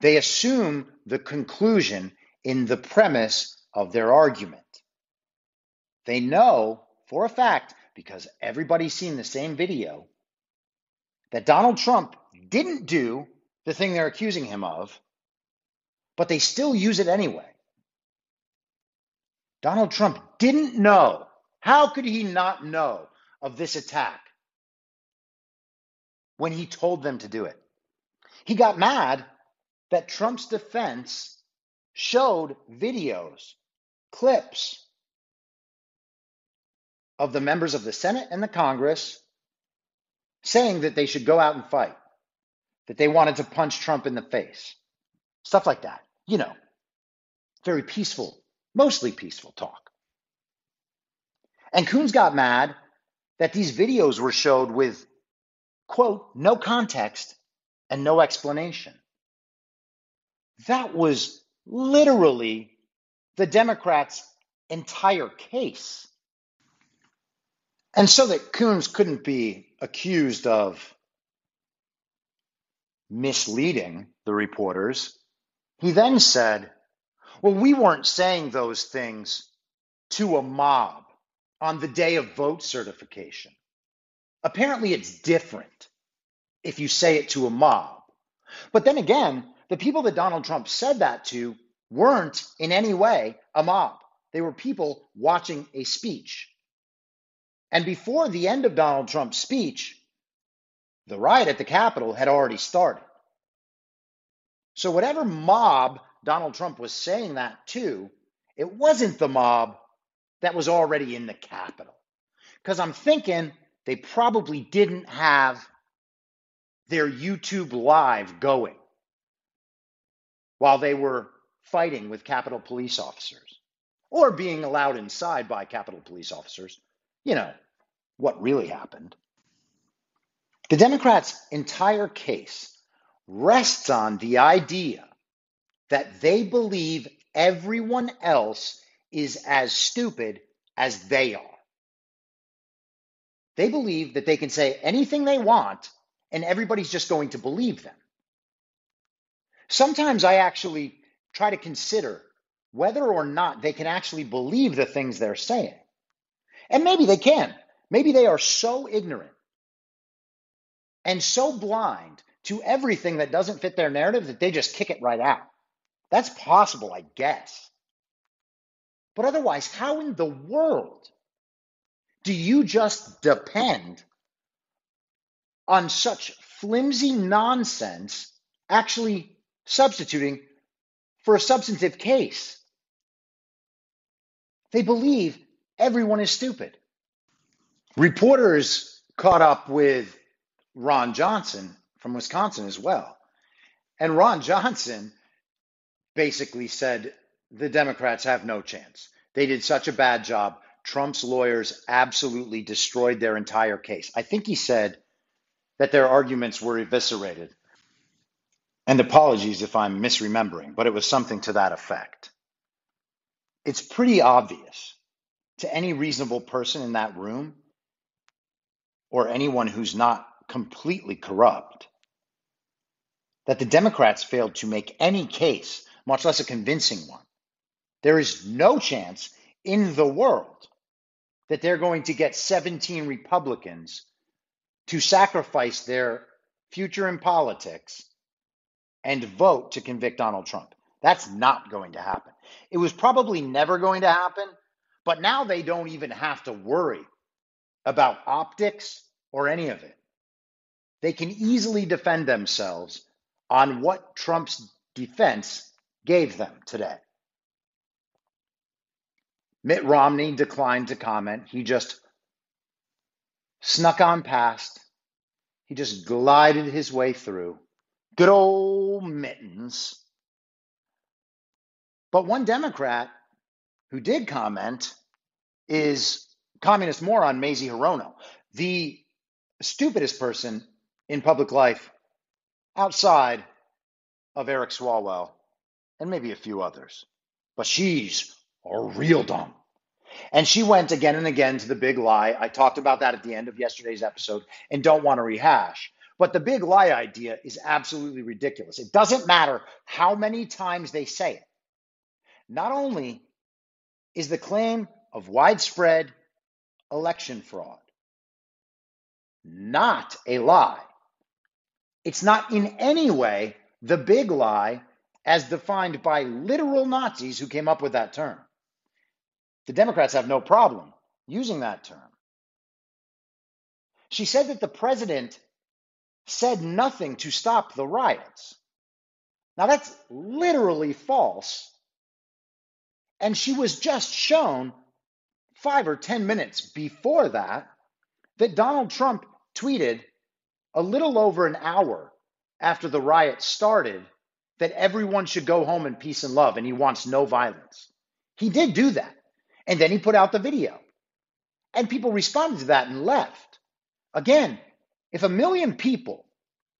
they assume the conclusion in the premise of their argument. They know for a fact, because everybody's seen the same video, that Donald Trump didn't do the thing they're accusing him of, but they still use it anyway. Donald Trump didn't know. How could he not know of this attack when he told them to do it? He got mad that Trump's defense showed videos, clips of the members of the Senate and the Congress saying that they should go out and fight, that they wanted to punch Trump in the face, stuff like that. You know, very peaceful, mostly peaceful talk. And Coons got mad that these videos were showed with, quote, no context and no explanation. That was literally the Democrats' entire case. And so that Coons couldn't be accused of misleading the reporters, he then said, Well, we weren't saying those things to a mob on the day of vote certification. Apparently, it's different if you say it to a mob. But then again, the people that Donald Trump said that to weren't in any way a mob. They were people watching a speech. And before the end of Donald Trump's speech, the riot at the Capitol had already started. So, whatever mob Donald Trump was saying that to, it wasn't the mob that was already in the Capitol. Because I'm thinking they probably didn't have their YouTube live going while they were fighting with Capitol police officers or being allowed inside by Capitol police officers you know, what really happened. The Democrats' entire case rests on the idea that they believe everyone else is as stupid as they are. They believe that they can say anything they want and everybody's just going to believe them. Sometimes I actually try to consider whether or not they can actually believe the things they're saying. And maybe they can. Maybe they are so ignorant and so blind to everything that doesn't fit their narrative that they just kick it right out. That's possible, I guess. But otherwise, how in the world do you just depend on such flimsy nonsense actually substituting for a substantive case? They believe everyone is stupid. Reporters caught up with Ron Johnson from Wisconsin as well. And Ron Johnson basically said the Democrats have no chance. They did such a bad job. Trump's lawyers absolutely destroyed their entire case. I think he said that their arguments were eviscerated. And apologies if I'm misremembering, but it was something to that effect. It's pretty obvious to any reasonable person in that room or anyone who's not completely corrupt that the Democrats failed to make any case, much less a convincing one. There is no chance in the world that they're going to get 17 Republicans to sacrifice their future in politics and vote to convict Donald Trump. That's not going to happen. It was probably never going to happen, but now they don't even have to worry about optics or any of it. They can easily defend themselves on what Trump's defense gave them today. Mitt Romney declined to comment. He just snuck on past. He just glided his way through. Good old mittens. But one Democrat who did comment is communist moron Mazie Hirono, the stupidest person in public life outside of Eric Swalwell and maybe a few others. But she's a real dumb. And she went again and again to the big lie. I talked about that at the end of yesterday's episode and don't want to rehash. But the big lie idea is absolutely ridiculous. It doesn't matter how many times they say it. Not only is the claim of widespread election fraud not a lie, it's not in any way the big lie as defined by literal Nazis who came up with that term. The Democrats have no problem using that term. She said that the president said nothing to stop the riots. Now, that's literally false. And she was just shown five or 10 minutes before that that Donald Trump tweeted a little over an hour after the riot started that everyone should go home in peace and love and he wants no violence. He did do that. And then he put out the video. And people responded to that and left. Again, if a million people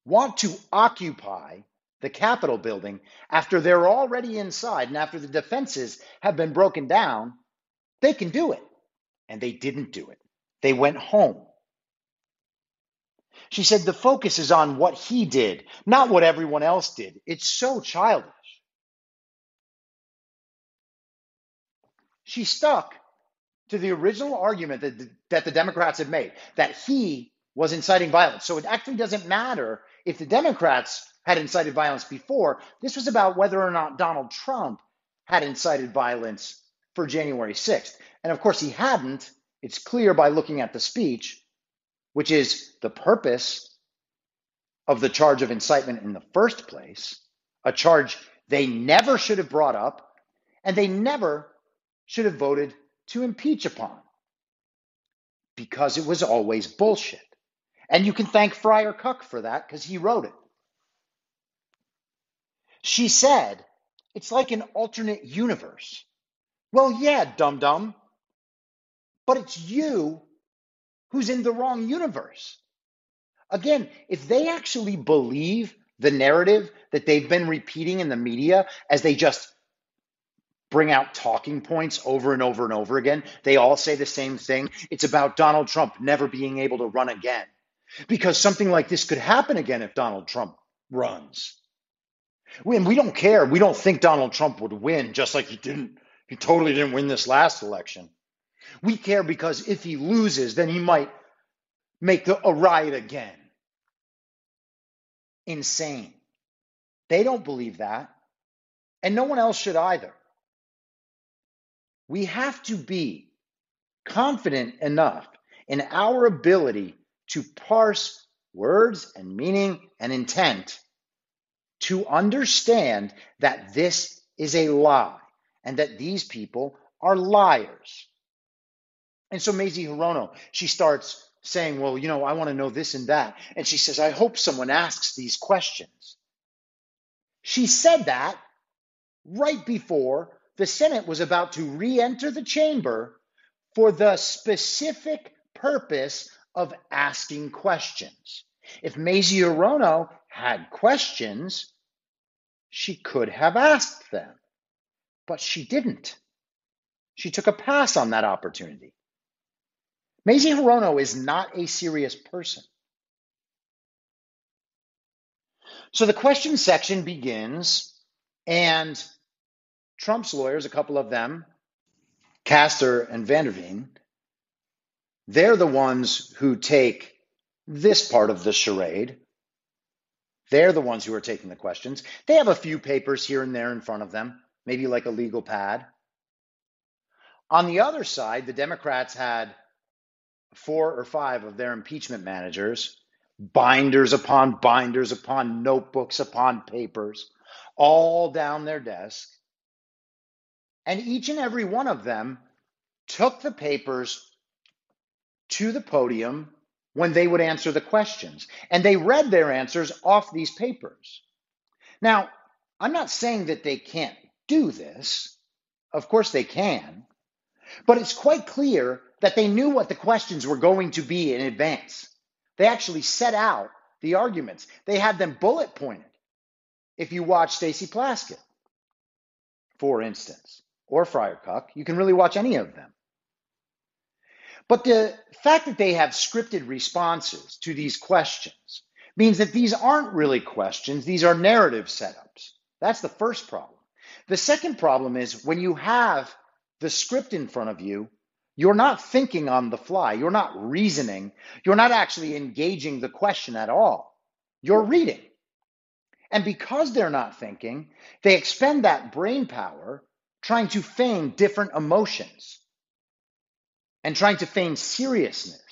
want to occupy the Capitol building after they're already inside and after the defenses have been broken down, they can do it. And they didn't do it. They went home. She said the focus is on what he did, not what everyone else did. It's so childish. She stuck to the original argument that the, that the Democrats had made that he was inciting violence. So it actually doesn't matter if the Democrats had incited violence before. This was about whether or not Donald Trump had incited violence for January 6th. And of course, he hadn't. It's clear by looking at the speech which is the purpose of the charge of incitement in the first place, a charge they never should have brought up and they never should have voted to impeach upon because it was always bullshit. And you can thank Friar Cuck for that because he wrote it. She said, it's like an alternate universe. Well, yeah, dum dum, but it's you who's in the wrong universe. Again, if they actually believe the narrative that they've been repeating in the media as they just bring out talking points over and over and over again, they all say the same thing. It's about Donald Trump never being able to run again. Because something like this could happen again if Donald Trump runs. And we don't care. We don't think Donald Trump would win, just like he didn't. He totally didn't win this last election. We care because if he loses, then he might make a riot again. Insane. They don't believe that. And no one else should either. We have to be confident enough in our ability to parse words and meaning and intent to understand that this is a lie and that these people are liars. And so Mazie Hirono, she starts saying, Well, you know, I want to know this and that. And she says, I hope someone asks these questions. She said that right before the Senate was about to re enter the chamber for the specific purpose of asking questions. If Mazie Hirono had questions, she could have asked them, but she didn't. She took a pass on that opportunity. Mazie Hirono is not a serious person. So the question section begins, and Trump's lawyers, a couple of them, Castor and van der Veen, they're the ones who take this part of the charade. They're the ones who are taking the questions. They have a few papers here and there in front of them, maybe like a legal pad. On the other side, the Democrats had four or five of their impeachment managers, binders upon binders upon notebooks upon papers, all down their desk. And each and every one of them took the papers to the podium when they would answer the questions. And they read their answers off these papers. Now, I'm not saying that they can't do this. Of course they can. But it's quite clear that they knew what the questions were going to be in advance. They actually set out the arguments. They had them bullet pointed. If you watch Stacey Plaskett, for instance, or Friar Cuck, you can really watch any of them. But the fact that they have scripted responses to these questions means that these aren't really questions, these are narrative setups. That's the first problem. The second problem is when you have the script in front of you, you're not thinking on the fly, you're not reasoning, you're not actually engaging the question at all. You're reading. And because they're not thinking, they expend that brain power trying to feign different emotions and trying to feign seriousness.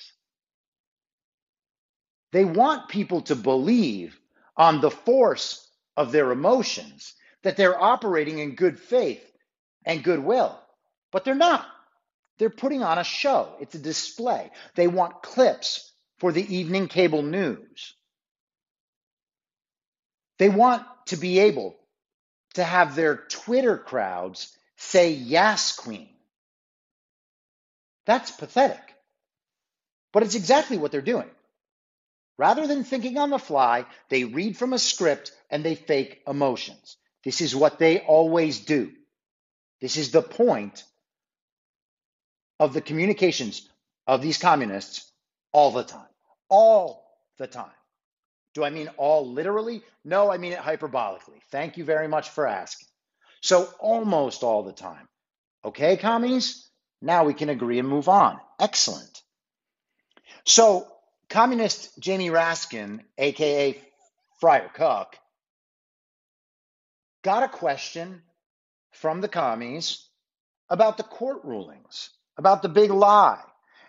They want people to believe on the force of their emotions that they're operating in good faith and goodwill. But they're not. They're putting on a show, it's a display. They want clips for the evening cable news. They want to be able to have their Twitter crowds say, Yes, Queen. That's pathetic. But it's exactly what they're doing. Rather than thinking on the fly, they read from a script and they fake emotions. This is what they always do. This is the point of the communications of these communists all the time. All the time. Do I mean all literally? No, I mean it hyperbolically. Thank you very much for asking. So, almost all the time. Okay, commies? Now we can agree and move on. Excellent. So, communist Jamie Raskin, aka Friar Cuck, got a question from the commies about the court rulings about the big lie.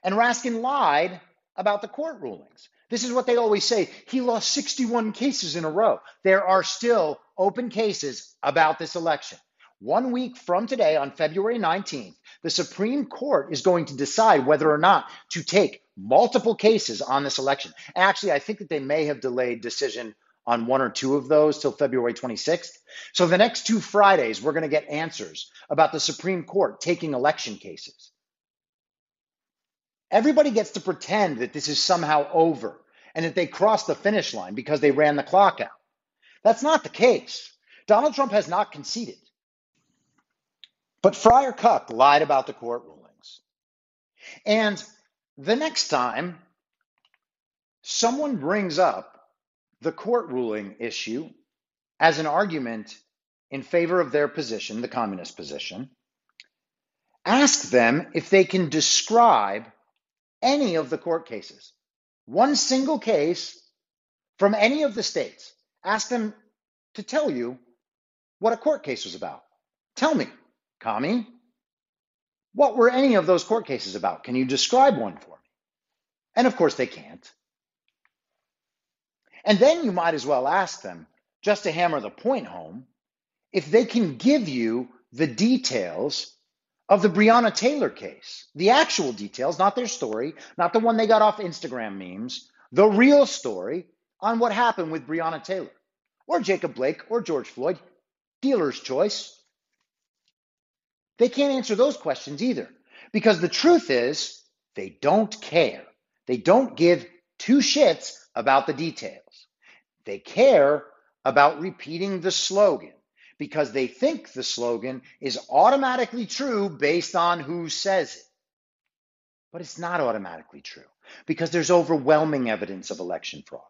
And Raskin lied about the court rulings. This is what they always say. He lost 61 cases in a row. There are still open cases about this election. One week from today, on February 19th, the Supreme Court is going to decide whether or not to take multiple cases on this election. Actually, I think that they may have delayed decision on one or two of those till February 26th. So the next two Fridays, we're going to get answers about the Supreme Court taking election cases. Everybody gets to pretend that this is somehow over and that they crossed the finish line because they ran the clock out. That's not the case. Donald Trump has not conceded. But Friar Cuck lied about the court rulings. And the next time someone brings up the court ruling issue as an argument in favor of their position, the communist position, ask them if they can describe any of the court cases, one single case from any of the states. Ask them to tell you what a court case was about. Tell me, Kami, what were any of those court cases about? Can you describe one for me? And of course, they can't. And then you might as well ask them, just to hammer the point home, if they can give you the details of the Breonna Taylor case, the actual details, not their story, not the one they got off Instagram memes, the real story on what happened with Breonna Taylor or Jacob Blake or George Floyd, dealer's choice. They can't answer those questions either because the truth is they don't care. They don't give two shits about the details. They care about repeating the slogan because they think the slogan is automatically true based on who says it. But it's not automatically true because there's overwhelming evidence of election fraud.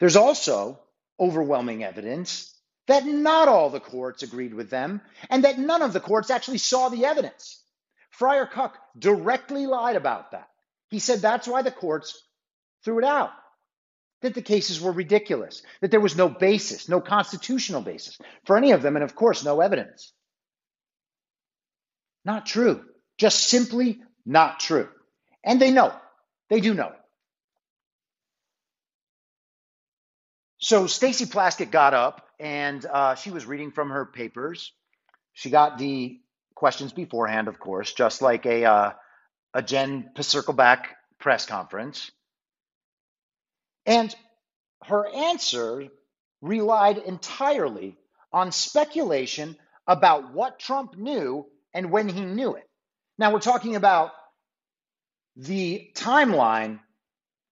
There's also overwhelming evidence that not all the courts agreed with them and that none of the courts actually saw the evidence. Friar Cuck directly lied about that. He said that's why the courts threw it out that the cases were ridiculous, that there was no basis, no constitutional basis for any of them, and of course, no evidence. Not true. Just simply not true. And they know. They do know. So Stacey Plaskett got up and uh, she was reading from her papers. She got the questions beforehand, of course, just like a uh, a Jen Circleback press conference. And her answer relied entirely on speculation about what Trump knew and when he knew it. Now, we're talking about the timeline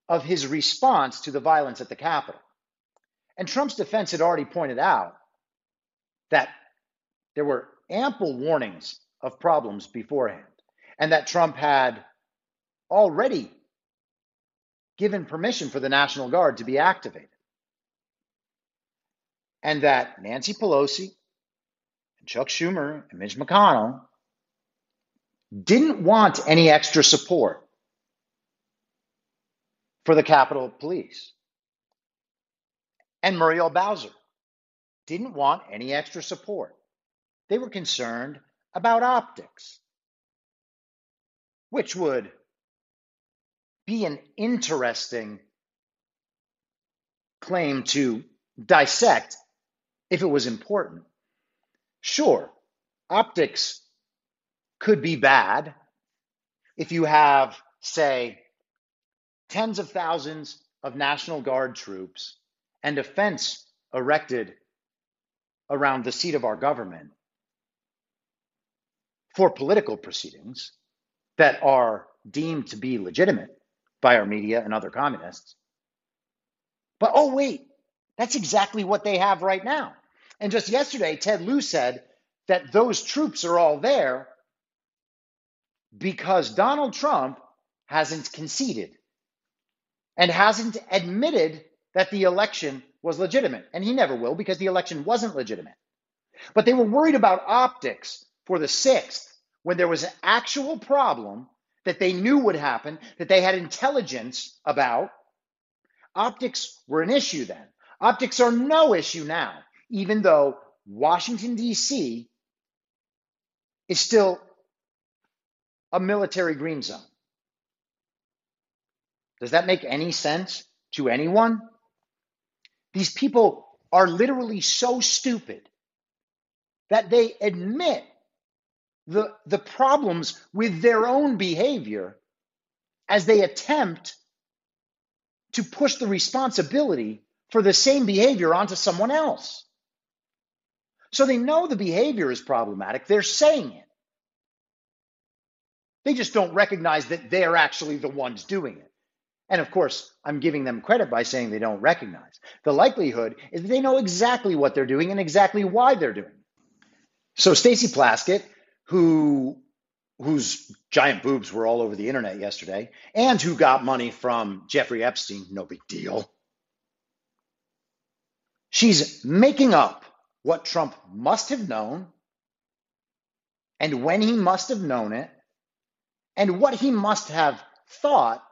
of his response to the violence at the Capitol. And Trump's defense had already pointed out that there were ample warnings of problems beforehand, and that Trump had already given permission for the National Guard to be activated. And that Nancy Pelosi and Chuck Schumer and Mitch McConnell didn't want any extra support for the Capitol Police. And Muriel Bowser didn't want any extra support. They were concerned about optics, which would be an interesting claim to dissect if it was important. Sure, optics could be bad if you have, say, tens of thousands of National Guard troops and a fence erected around the seat of our government for political proceedings that are deemed to be legitimate by our media and other communists. But oh, wait, that's exactly what they have right now. And just yesterday, Ted Lieu said that those troops are all there because Donald Trump hasn't conceded and hasn't admitted that the election was legitimate. And he never will because the election wasn't legitimate. But they were worried about optics for the 6th when there was an actual problem that they knew would happen, that they had intelligence about. Optics were an issue then. Optics are no issue now, even though Washington, D.C. is still a military green zone. Does that make any sense to anyone? These people are literally so stupid that they admit the, the problems with their own behavior as they attempt to push the responsibility for the same behavior onto someone else. So they know the behavior is problematic. They're saying it. They just don't recognize that they're actually the ones doing it. And of course, I'm giving them credit by saying they don't recognize. The likelihood is that they know exactly what they're doing and exactly why they're doing it. So Stacey Plaskett, who whose giant boobs were all over the internet yesterday, and who got money from Jeffrey Epstein, no big deal. She's making up what Trump must have known and when he must have known it and what he must have thought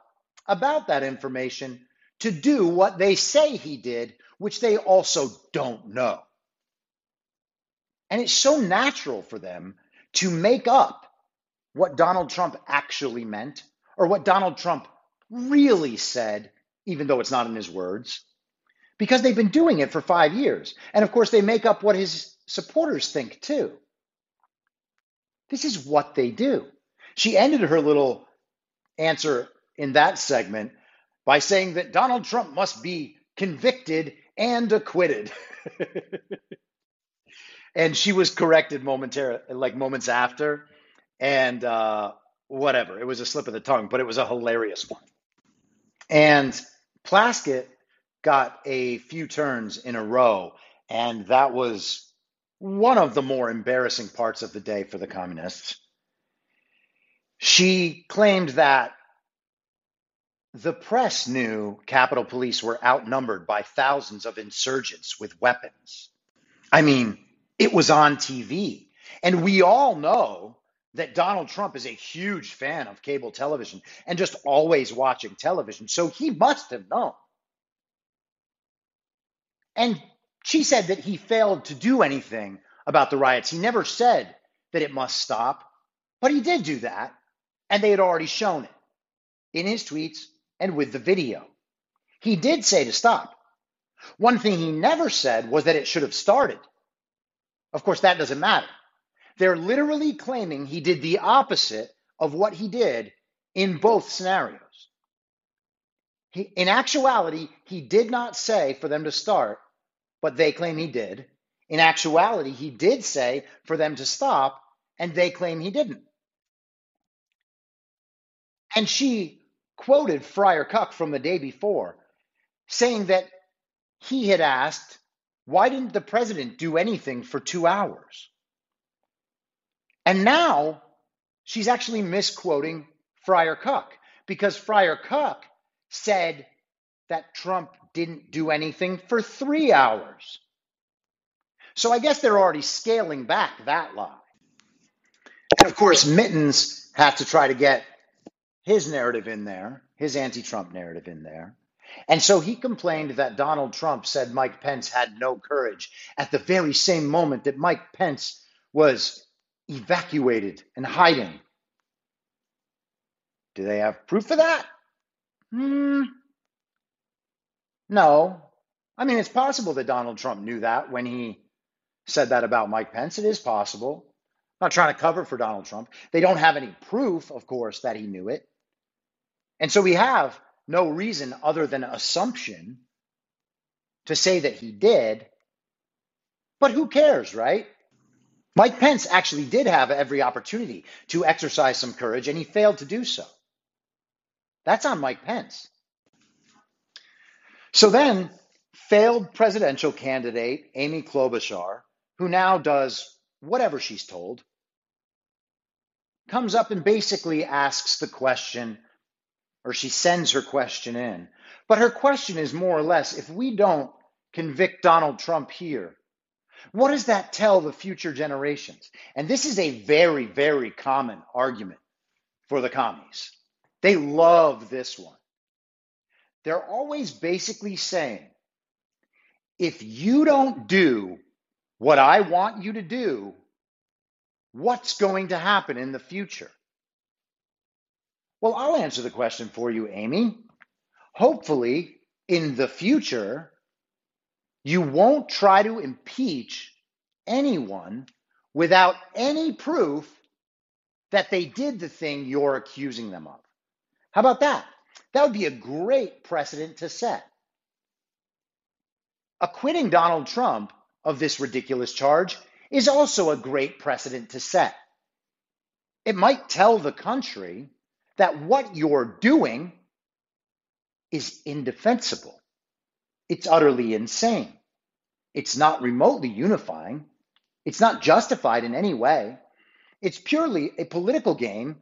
about that information to do what they say he did, which they also don't know. And it's so natural for them to make up what Donald Trump actually meant or what Donald Trump really said, even though it's not in his words, because they've been doing it for five years. And of course, they make up what his supporters think too. This is what they do. She ended her little answer in that segment by saying that Donald Trump must be convicted and acquitted. and she was corrected momentarily, like moments after. And uh, whatever, it was a slip of the tongue, but it was a hilarious one. And Plaskett got a few turns in a row, and that was one of the more embarrassing parts of the day for the communists. She claimed that the press knew Capitol Police were outnumbered by thousands of insurgents with weapons. I mean, it was on TV. And we all know that Donald Trump is a huge fan of cable television and just always watching television. So he must have known. And she said that he failed to do anything about the riots. He never said that it must stop, but he did do that. And they had already shown it in his tweets and with the video. He did say to stop. One thing he never said was that it should have started. Of course, that doesn't matter. They're literally claiming he did the opposite of what he did in both scenarios. He, in actuality, he did not say for them to start, but they claim he did. In actuality, he did say for them to stop, and they claim he didn't. And she quoted Friar Cuck from the day before, saying that he had asked, Why didn't the president do anything for two hours? And now she's actually misquoting Friar Cuck because Friar Cuck said that Trump didn't do anything for three hours. So I guess they're already scaling back that lie. And of course, Mittens had to try to get his narrative in there, his anti Trump narrative in there. And so he complained that Donald Trump said Mike Pence had no courage at the very same moment that Mike Pence was evacuated and hiding. Do they have proof of that? Hmm. No. I mean, it's possible that Donald Trump knew that when he said that about Mike Pence. It is possible. I'm not trying to cover for Donald Trump. They don't have any proof, of course, that he knew it. And so we have no reason other than assumption to say that he did. But who cares, right? Mike Pence actually did have every opportunity to exercise some courage, and he failed to do so. That's on Mike Pence. So then, failed presidential candidate Amy Klobuchar, who now does whatever she's told, comes up and basically asks the question or she sends her question in. But her question is more or less if we don't convict Donald Trump here, what does that tell the future generations? And this is a very, very common argument for the commies. They love this one. They're always basically saying if you don't do what I want you to do, what's going to happen in the future? Well, I'll answer the question for you, Amy. Hopefully, in the future, you won't try to impeach anyone without any proof that they did the thing you're accusing them of. How about that? That would be a great precedent to set. Acquitting Donald Trump of this ridiculous charge is also a great precedent to set. It might tell the country that what you're doing is indefensible. It's utterly insane. It's not remotely unifying. It's not justified in any way. It's purely a political game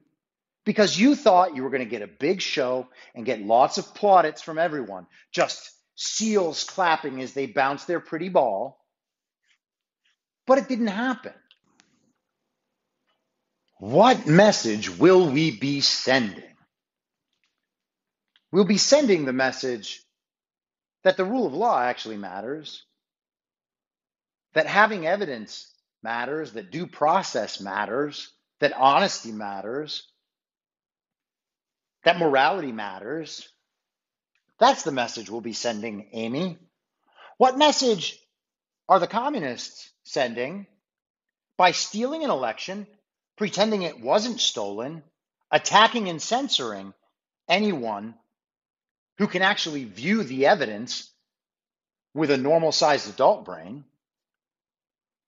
because you thought you were going to get a big show and get lots of plaudits from everyone, just seals clapping as they bounce their pretty ball. But it didn't happen. What message will we be sending? We'll be sending the message that the rule of law actually matters, that having evidence matters, that due process matters, that honesty matters, that morality matters. That's the message we'll be sending, Amy. What message are the communists sending by stealing an election, pretending it wasn't stolen, attacking and censoring anyone who can actually view the evidence with a normal sized adult brain?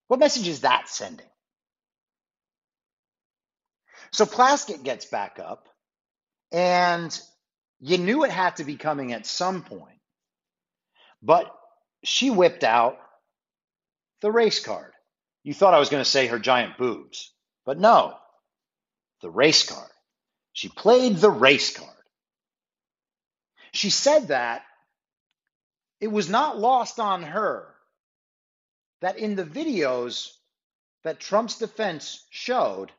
What message is that sending? So Plaskett gets back up, and you knew it had to be coming at some point. But she whipped out the race card. You thought I was going to say her giant boobs, but no, the race card. She played the race card. She said that it was not lost on her that in the videos that Trump's defense showed,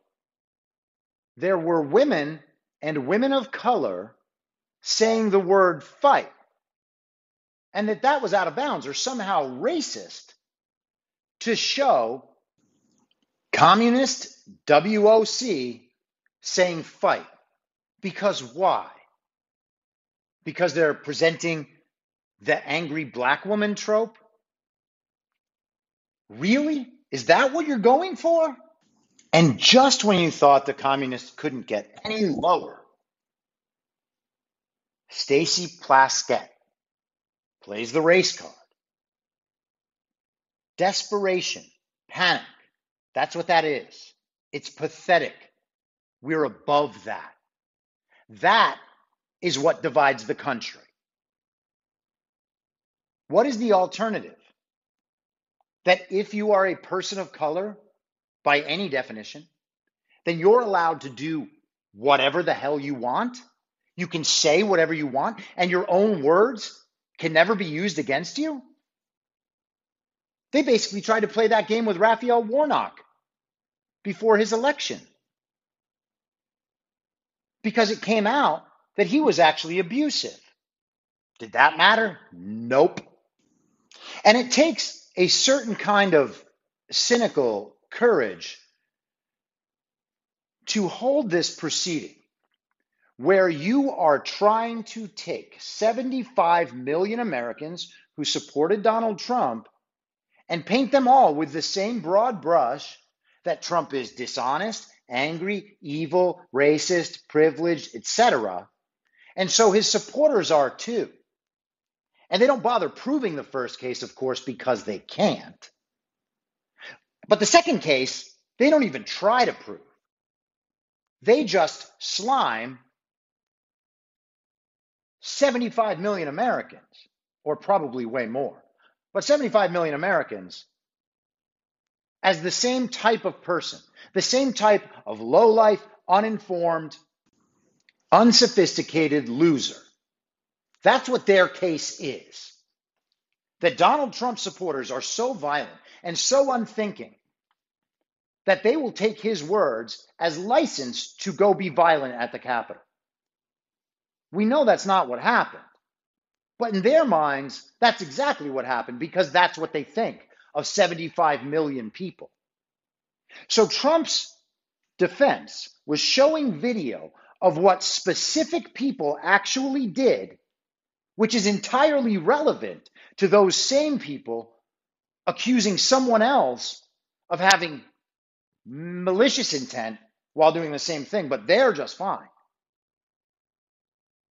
there were women and women of color saying the word fight, and that that was out of bounds or somehow racist to show communist WOC saying fight. Because why? Because they're presenting the angry black woman trope? Really? Is that what you're going for? And just when you thought the communists couldn't get any lower, Stacey Plaskett plays the race card. Desperation, panic. That's what that is. It's pathetic. We're above that. That is what divides the country. What is the alternative? That if you are a person of color, by any definition, then you're allowed to do whatever the hell you want. You can say whatever you want, and your own words can never be used against you. They basically tried to play that game with Raphael Warnock before his election because it came out that he was actually abusive. Did that matter? Nope. And it takes a certain kind of cynical courage to hold this proceeding where you are trying to take 75 million Americans who supported Donald Trump and paint them all with the same broad brush that Trump is dishonest, angry, evil, racist, privileged, etc. And so his supporters are too. And they don't bother proving the first case, of course, because they can't. But the second case, they don't even try to prove. They just slime 75 million Americans, or probably way more, but 75 million Americans as the same type of person, the same type of low life, uninformed, unsophisticated loser. That's what their case is. That Donald Trump supporters are so violent and so unthinking that they will take his words as license to go be violent at the Capitol. We know that's not what happened. But in their minds, that's exactly what happened because that's what they think of 75 million people. So Trump's defense was showing video of what specific people actually did, which is entirely relevant to those same people accusing someone else of having malicious intent while doing the same thing, but they're just fine.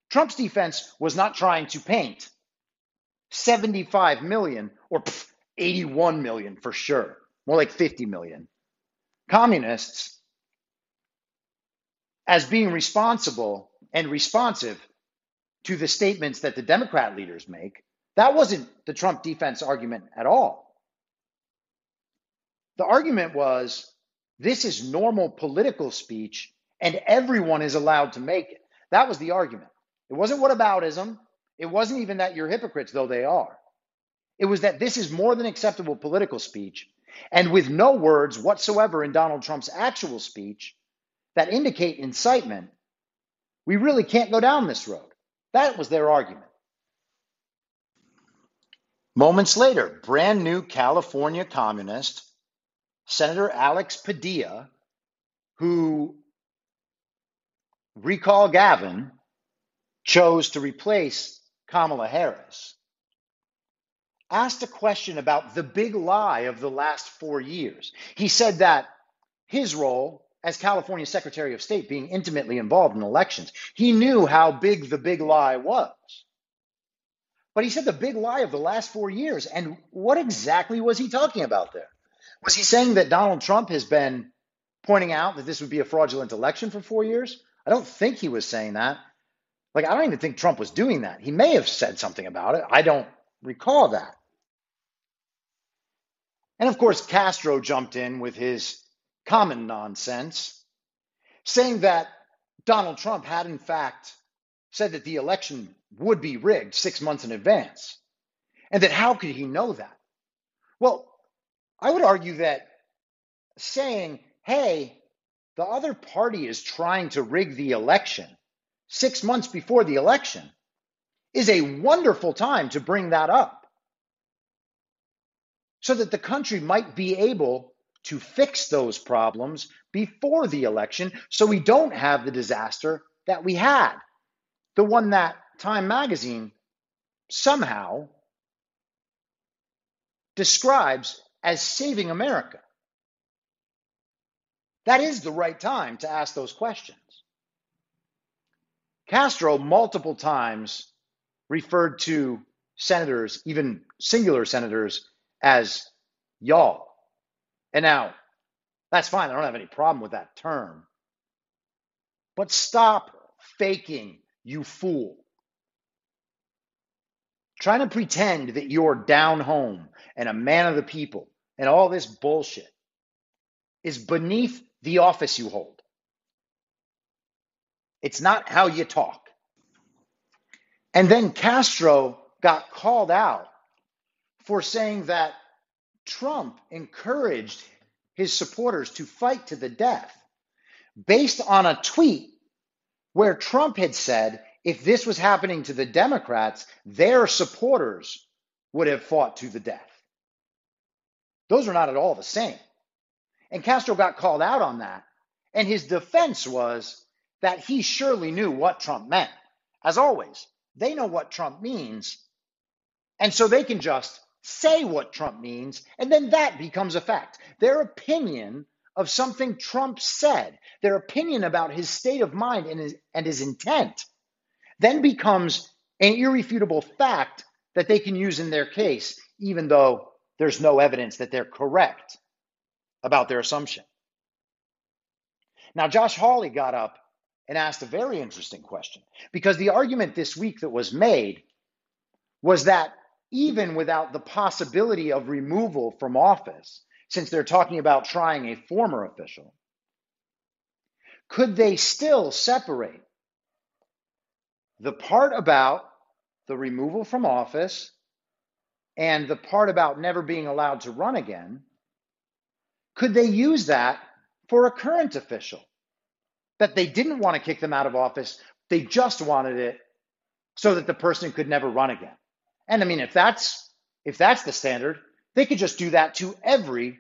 Trump's defense was not trying to paint 75 million or 81 million for sure, more like 50 million communists as being responsible and responsive to the statements that the Democrat leaders make. That wasn't the Trump defense argument at all. The argument was this is normal political speech and everyone is allowed to make it. That was the argument. It wasn't whataboutism. It wasn't even that you're hypocrites, though they are. It was that this is more than acceptable political speech. And with no words whatsoever in Donald Trump's actual speech that indicate incitement, we really can't go down this road. That was their argument. Moments later, brand new California communist, Senator Alex Padilla, who, recall Gavin, chose to replace Kamala Harris, asked a question about the big lie of the last four years. He said that his role as California Secretary of State, being intimately involved in elections, he knew how big the big lie was. But he said the big lie of the last four years. And what exactly was he talking about there? Was he saying that Donald Trump has been pointing out that this would be a fraudulent election for four years? I don't think he was saying that. Like, I don't even think Trump was doing that. He may have said something about it. I don't recall that. And of course, Castro jumped in with his common nonsense, saying that Donald Trump had, in fact, said that the election would be rigged six months in advance. And that how could he know that? Well, I would argue that saying, hey, the other party is trying to rig the election six months before the election is a wonderful time to bring that up so that the country might be able to fix those problems before the election so we don't have the disaster that we had. The one that Time magazine somehow describes as saving America. That is the right time to ask those questions. Castro multiple times referred to senators, even singular senators, as y'all. And now, that's fine. I don't have any problem with that term. But stop faking, you fool. Trying to pretend that you're down home and a man of the people and all this bullshit is beneath the office you hold. It's not how you talk. And then Castro got called out for saying that Trump encouraged his supporters to fight to the death based on a tweet where Trump had said if this was happening to the Democrats, their supporters would have fought to the death. Those are not at all the same. And Castro got called out on that. And his defense was that he surely knew what Trump meant. As always, they know what Trump means. And so they can just say what Trump means, and then that becomes a fact. Their opinion of something Trump said, their opinion about his state of mind and his, and his intent, then becomes an irrefutable fact that they can use in their case, even though there's no evidence that they're correct about their assumption. Now, Josh Hawley got up and asked a very interesting question because the argument this week that was made was that even without the possibility of removal from office, since they're talking about trying a former official, could they still separate the part about the removal from office and the part about never being allowed to run again, could they use that for a current official? That they didn't want to kick them out of office, they just wanted it so that the person could never run again. And I mean, if that's if that's the standard, they could just do that to every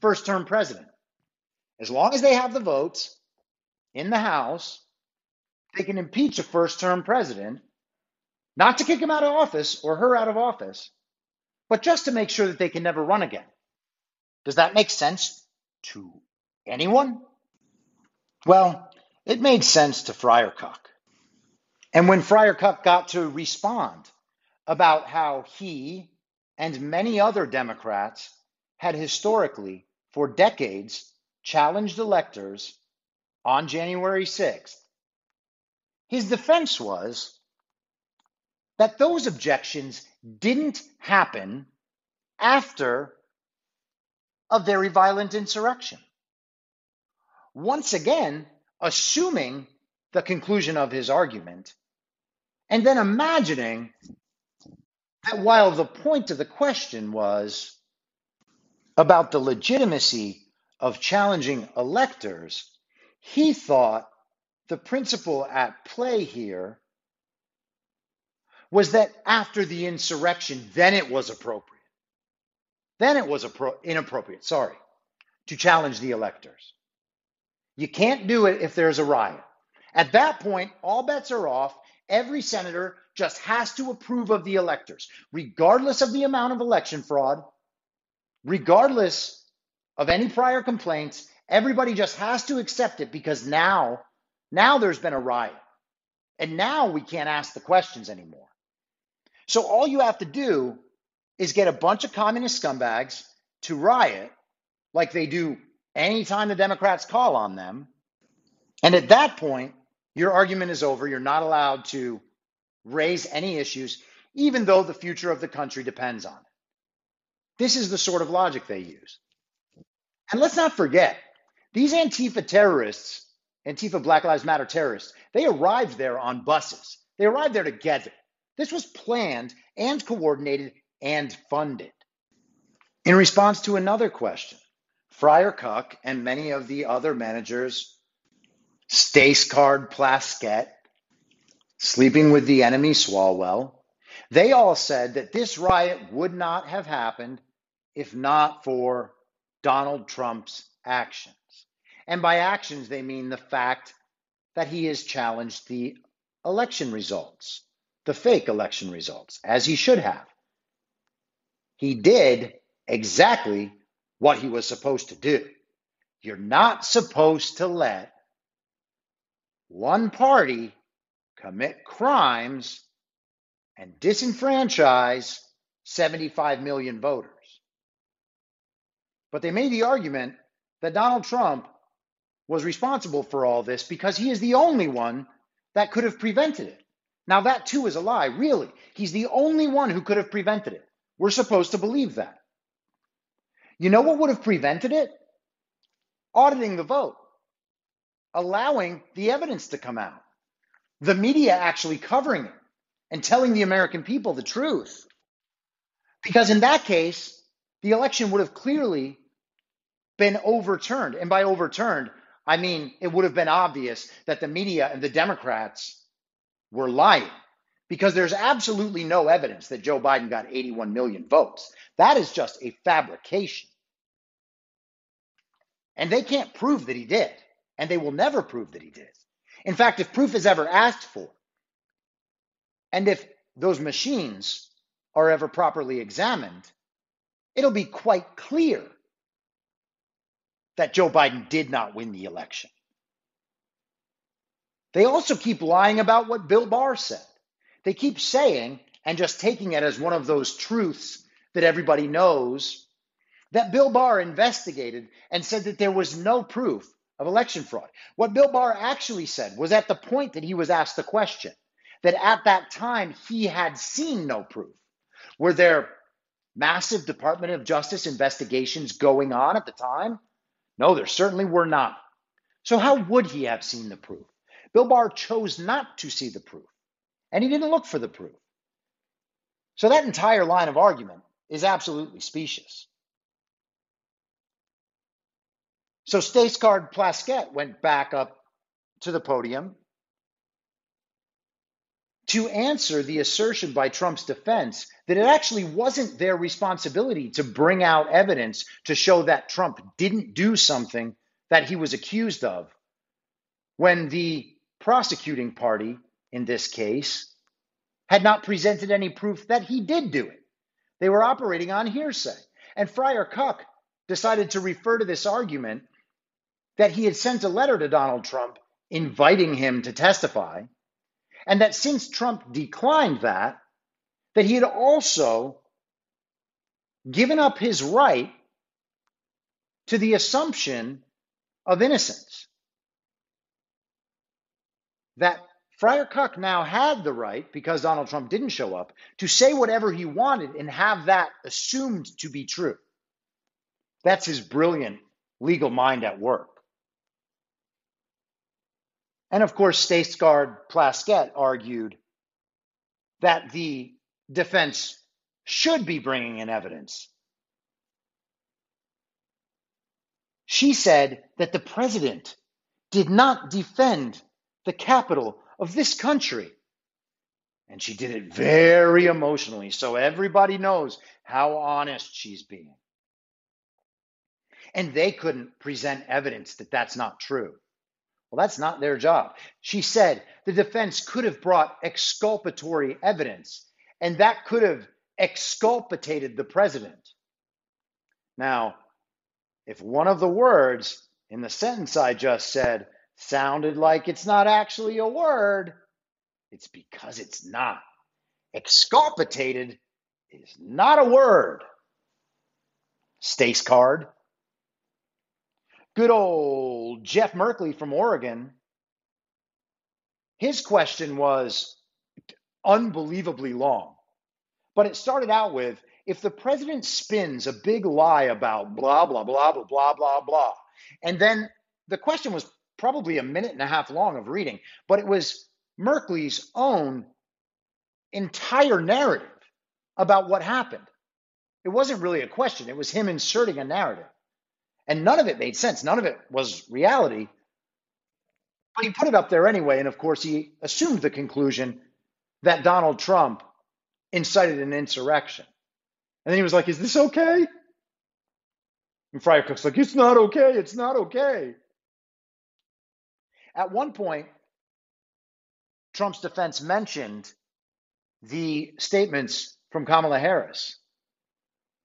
first term president. As long as they have the votes in the House they can impeach a first term president, not to kick him out of office or her out of office, but just to make sure that they can never run again. Does that make sense to anyone? Well, it made sense to Friar Cuck. And when Friar Cuck got to respond about how he and many other Democrats had historically, for decades, challenged electors on January 6th his defense was that those objections didn't happen after a very violent insurrection. Once again, assuming the conclusion of his argument, and then imagining that while the point of the question was about the legitimacy of challenging electors, he thought the principle at play here was that after the insurrection, then it was appropriate. Then it was appro- inappropriate, sorry, to challenge the electors. You can't do it if there's a riot. At that point, all bets are off. Every senator just has to approve of the electors, regardless of the amount of election fraud, regardless of any prior complaints. Everybody just has to accept it because now, now there's been a riot. And now we can't ask the questions anymore. So all you have to do is get a bunch of communist scumbags to riot like they do anytime the Democrats call on them. And at that point, your argument is over. You're not allowed to raise any issues, even though the future of the country depends on it. This is the sort of logic they use. And let's not forget, these Antifa terrorists, Antifa Black Lives Matter terrorists, they arrived there on buses. They arrived there together. This was planned and coordinated and funded. In response to another question, Friar Cuck and many of the other managers, Stacey Plaskett, sleeping with the enemy Swalwell, they all said that this riot would not have happened if not for Donald Trump's actions. And by actions, they mean the fact that he has challenged the election results, the fake election results, as he should have. He did exactly what he was supposed to do. You're not supposed to let one party commit crimes and disenfranchise 75 million voters. But they made the argument that Donald Trump was responsible for all this because he is the only one that could have prevented it. Now, that too is a lie, really. He's the only one who could have prevented it. We're supposed to believe that. You know what would have prevented it? Auditing the vote, allowing the evidence to come out, the media actually covering it and telling the American people the truth. Because in that case, the election would have clearly been overturned. And by overturned, I mean it would have been obvious that the media and the Democrats were lying because there's absolutely no evidence that Joe Biden got 81 million votes. That is just a fabrication. And they can't prove that he did. And they will never prove that he did. In fact, if proof is ever asked for, and if those machines are ever properly examined, it'll be quite clear that Joe Biden did not win the election. They also keep lying about what Bill Barr said. They keep saying, and just taking it as one of those truths that everybody knows, that Bill Barr investigated and said that there was no proof of election fraud. What Bill Barr actually said was at the point that he was asked the question, that at that time he had seen no proof. Were there massive Department of Justice investigations going on at the time? No, there certainly were not. So, how would he have seen the proof? Bill Barr chose not to see the proof, and he didn't look for the proof. So, that entire line of argument is absolutely specious. So Stacey Plaskett went back up to the podium to answer the assertion by Trump's defense that it actually wasn't their responsibility to bring out evidence to show that Trump didn't do something that he was accused of when the prosecuting party in this case had not presented any proof that he did do it. They were operating on hearsay. And Friar Cuck decided to refer to this argument that he had sent a letter to Donald Trump inviting him to testify and that since Trump declined that, that he had also given up his right to the assumption of innocence. That Friar Cuck now had the right, because Donald Trump didn't show up, to say whatever he wanted and have that assumed to be true. That's his brilliant legal mind at work. And of course, Safeguard Plaskett argued that the defense should be bringing in evidence. She said that the president did not defend the capital of this country. And she did it very emotionally, so everybody knows how honest she's being. And they couldn't present evidence that that's not true. Well, that's not their job. She said the defense could have brought exculpatory evidence, and that could have exculpated the president. Now, if one of the words in the sentence I just said sounded like it's not actually a word, it's because it's not. Exculpated is not a word. Stace card. Good old Jeff Merkley from Oregon. His question was unbelievably long, but it started out with if the president spins a big lie about blah, blah, blah, blah, blah, blah, blah, and then the question was probably a minute and a half long of reading, but it was Merkley's own entire narrative about what happened. It wasn't really a question, it was him inserting a narrative. And none of it made sense, none of it was reality. But he put it up there anyway. And of course, he assumed the conclusion that Donald Trump incited an insurrection. And then he was like, Is this okay? And Friar Cuck's like, It's not okay. It's not okay. At one point, Trump's defense mentioned the statements from Kamala Harris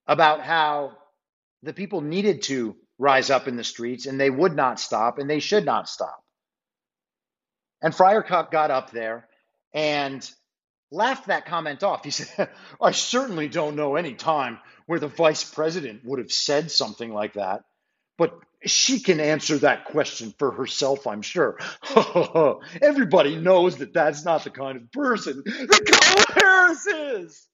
about how the people needed to rise up in the streets and they would not stop and they should not stop. And Friar Cuck got up there and laughed that comment off. He said, I certainly don't know any time where the vice president would have said something like that, but she can answer that question for herself, I'm sure. Everybody knows that that's not the kind of person that Kamala is.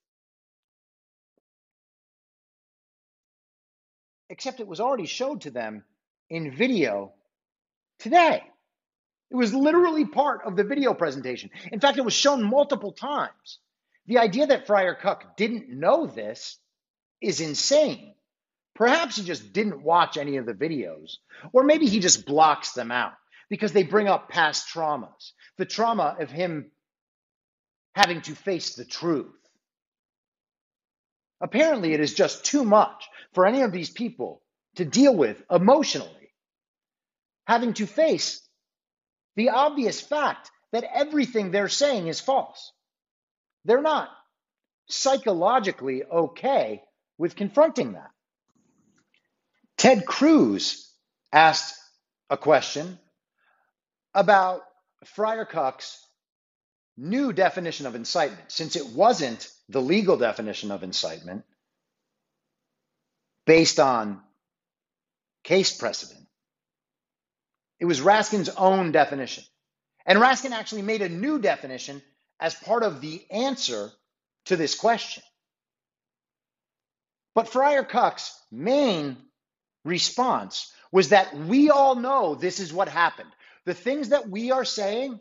Except it was already showed to them in video today. It was literally part of the video presentation. In fact, it was shown multiple times. The idea that Friar Cuck didn't know this is insane. Perhaps he just didn't watch any of the videos, or maybe he just blocks them out because they bring up past traumas, the trauma of him having to face the truth. Apparently, it is just too much for any of these people to deal with emotionally, having to face the obvious fact that everything they're saying is false. They're not psychologically okay with confronting that. Ted Cruz asked a question about Friar Cuck's new definition of incitement, since it wasn't the legal definition of incitement based on case precedent. It was Raskin's own definition. And Raskin actually made a new definition as part of the answer to this question. But Friar Cuck's main response was that we all know this is what happened. The things that we are saying,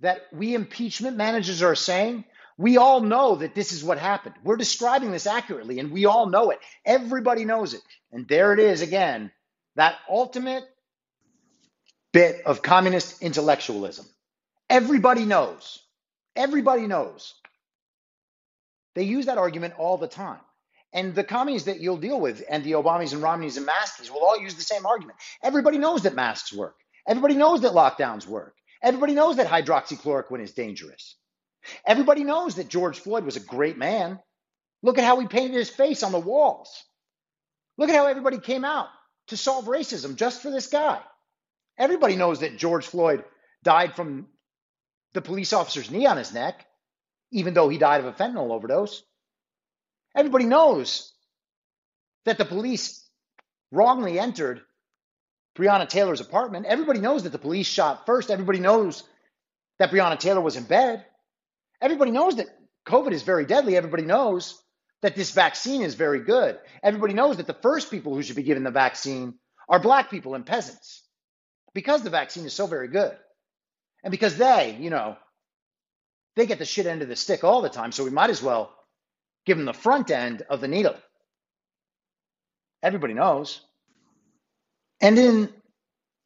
that we impeachment managers are saying, we all know that this is what happened. We're describing this accurately, and we all know it. Everybody knows it. And there it is again that ultimate bit of communist intellectualism. Everybody knows. Everybody knows. They use that argument all the time. And the communists that you'll deal with, and the Obamas and Romneys and Maskeys, will all use the same argument. Everybody knows that masks work. Everybody knows that lockdowns work. Everybody knows that hydroxychloroquine is dangerous. Everybody knows that George Floyd was a great man. Look at how he painted his face on the walls. Look at how everybody came out to solve racism just for this guy. Everybody knows that George Floyd died from the police officer's knee on his neck, even though he died of a fentanyl overdose. Everybody knows that the police wrongly entered Breonna Taylor's apartment. Everybody knows that the police shot first. Everybody knows that Breonna Taylor was in bed. Everybody knows that COVID is very deadly. Everybody knows that this vaccine is very good. Everybody knows that the first people who should be given the vaccine are black people and peasants because the vaccine is so very good. And because they, you know, they get the shit end of the stick all the time. So we might as well give them the front end of the needle. Everybody knows. And in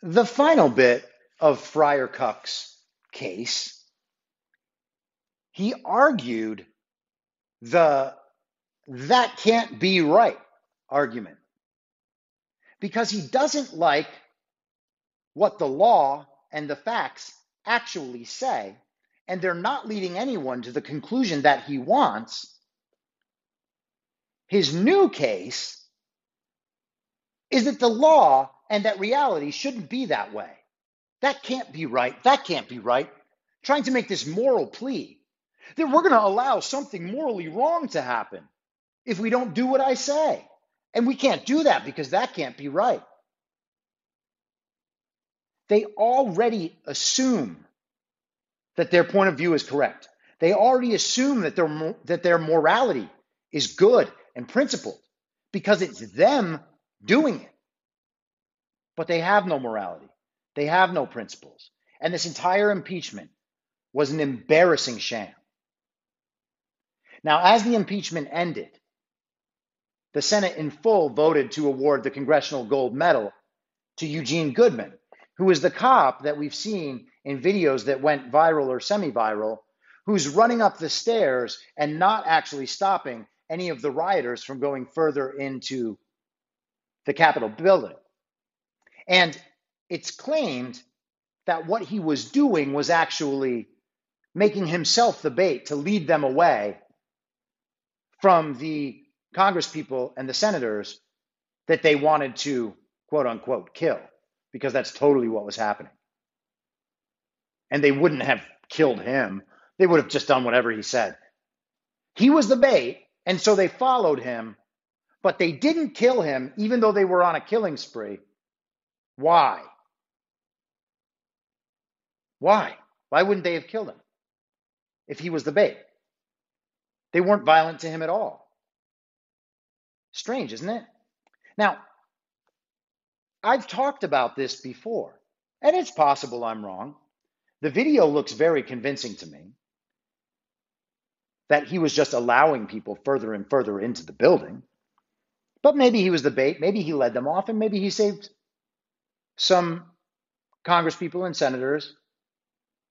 the final bit of Friar Cuck's case, he argued the that can't be right argument because he doesn't like what the law and the facts actually say, and they're not leading anyone to the conclusion that he wants. His new case is that the law and that reality shouldn't be that way. That can't be right. That can't be right. Trying to make this moral plea that we're going to allow something morally wrong to happen if we don't do what I say. And we can't do that because that can't be right. They already assume that their point of view is correct. They already assume that their, that their morality is good and principled because it's them doing it. But they have no morality, they have no principles. And this entire impeachment was an embarrassing sham. Now, as the impeachment ended, the Senate in full voted to award the Congressional Gold Medal to Eugene Goodman, who is the cop that we've seen in videos that went viral or semi viral, who's running up the stairs and not actually stopping any of the rioters from going further into the Capitol building. And it's claimed that what he was doing was actually making himself the bait to lead them away from the Congress people and the senators that they wanted to quote unquote kill, because that's totally what was happening. And they wouldn't have killed him, they would have just done whatever he said. He was the bait, and so they followed him, but they didn't kill him, even though they were on a killing spree. Why? Why? Why wouldn't they have killed him if he was the bait? They weren't violent to him at all. Strange, isn't it? Now, I've talked about this before, and it's possible I'm wrong. The video looks very convincing to me that he was just allowing people further and further into the building. But maybe he was the bait, maybe he led them off, and maybe he saved some congresspeople and senators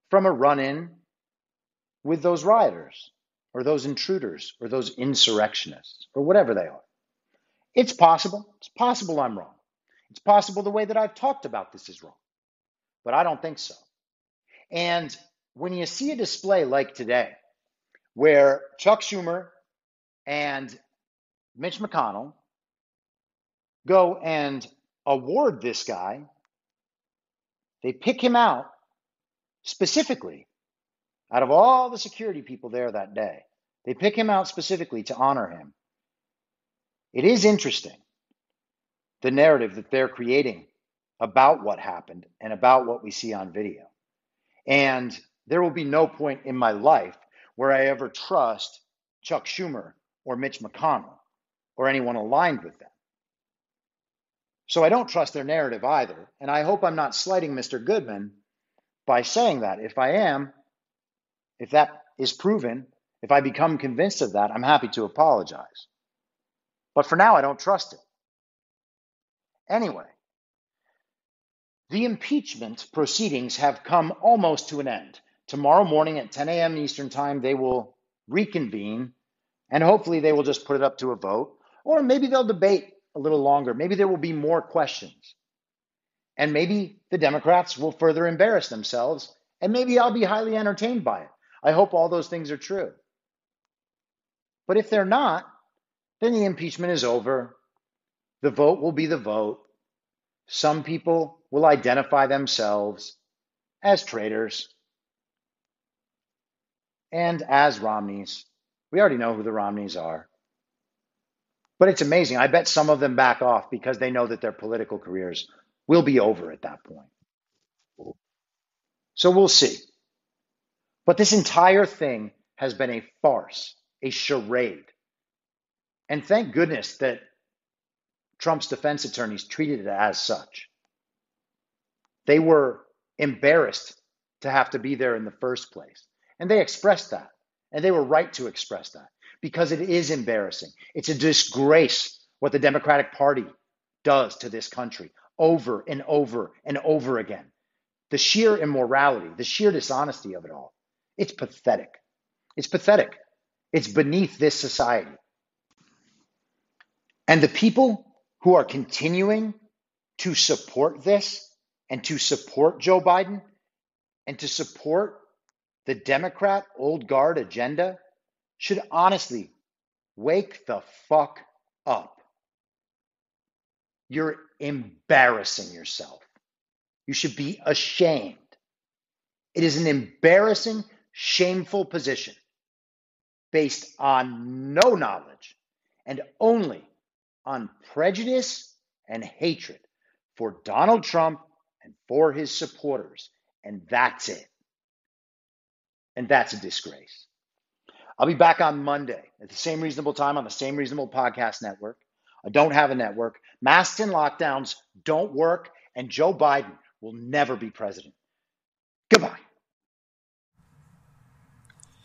from a run in with those rioters or those intruders or those insurrectionists or whatever they are. It's possible. It's possible I'm wrong. It's possible the way that I've talked about this is wrong, but I don't think so. And when you see a display like today, where Chuck Schumer and Mitch McConnell go and award this guy, they pick him out specifically out of all the security people there that day, they pick him out specifically to honor him. It is interesting the narrative that they're creating about what happened and about what we see on video. And there will be no point in my life where I ever trust Chuck Schumer or Mitch McConnell or anyone aligned with them. So I don't trust their narrative either. And I hope I'm not slighting Mr. Goodman by saying that. If I am, if that is proven, if I become convinced of that, I'm happy to apologize. But for now, I don't trust it. Anyway, the impeachment proceedings have come almost to an end. Tomorrow morning at 10 a.m. Eastern Time, they will reconvene and hopefully they will just put it up to a vote. Or maybe they'll debate a little longer. Maybe there will be more questions. And maybe the Democrats will further embarrass themselves. And maybe I'll be highly entertained by it. I hope all those things are true. But if they're not, then the impeachment is over. The vote will be the vote. Some people will identify themselves as traitors and as Romneys. We already know who the Romneys are. But it's amazing. I bet some of them back off because they know that their political careers will be over at that point. So we'll see. But this entire thing has been a farce, a charade. And thank goodness that Trump's defense attorneys treated it as such. They were embarrassed to have to be there in the first place. And they expressed that. And they were right to express that because it is embarrassing. It's a disgrace what the Democratic Party does to this country over and over and over again. The sheer immorality, the sheer dishonesty of it all. It's pathetic. It's pathetic. It's beneath this society. And the people who are continuing to support this and to support Joe Biden and to support the Democrat old guard agenda should honestly wake the fuck up. You're embarrassing yourself. You should be ashamed. It is an embarrassing, shameful position based on no knowledge and only on prejudice and hatred for Donald Trump and for his supporters. And that's it. And that's a disgrace. I'll be back on Monday at the same reasonable time on the same reasonable podcast network. I don't have a network. Masks and lockdowns don't work, and Joe Biden will never be president. Goodbye.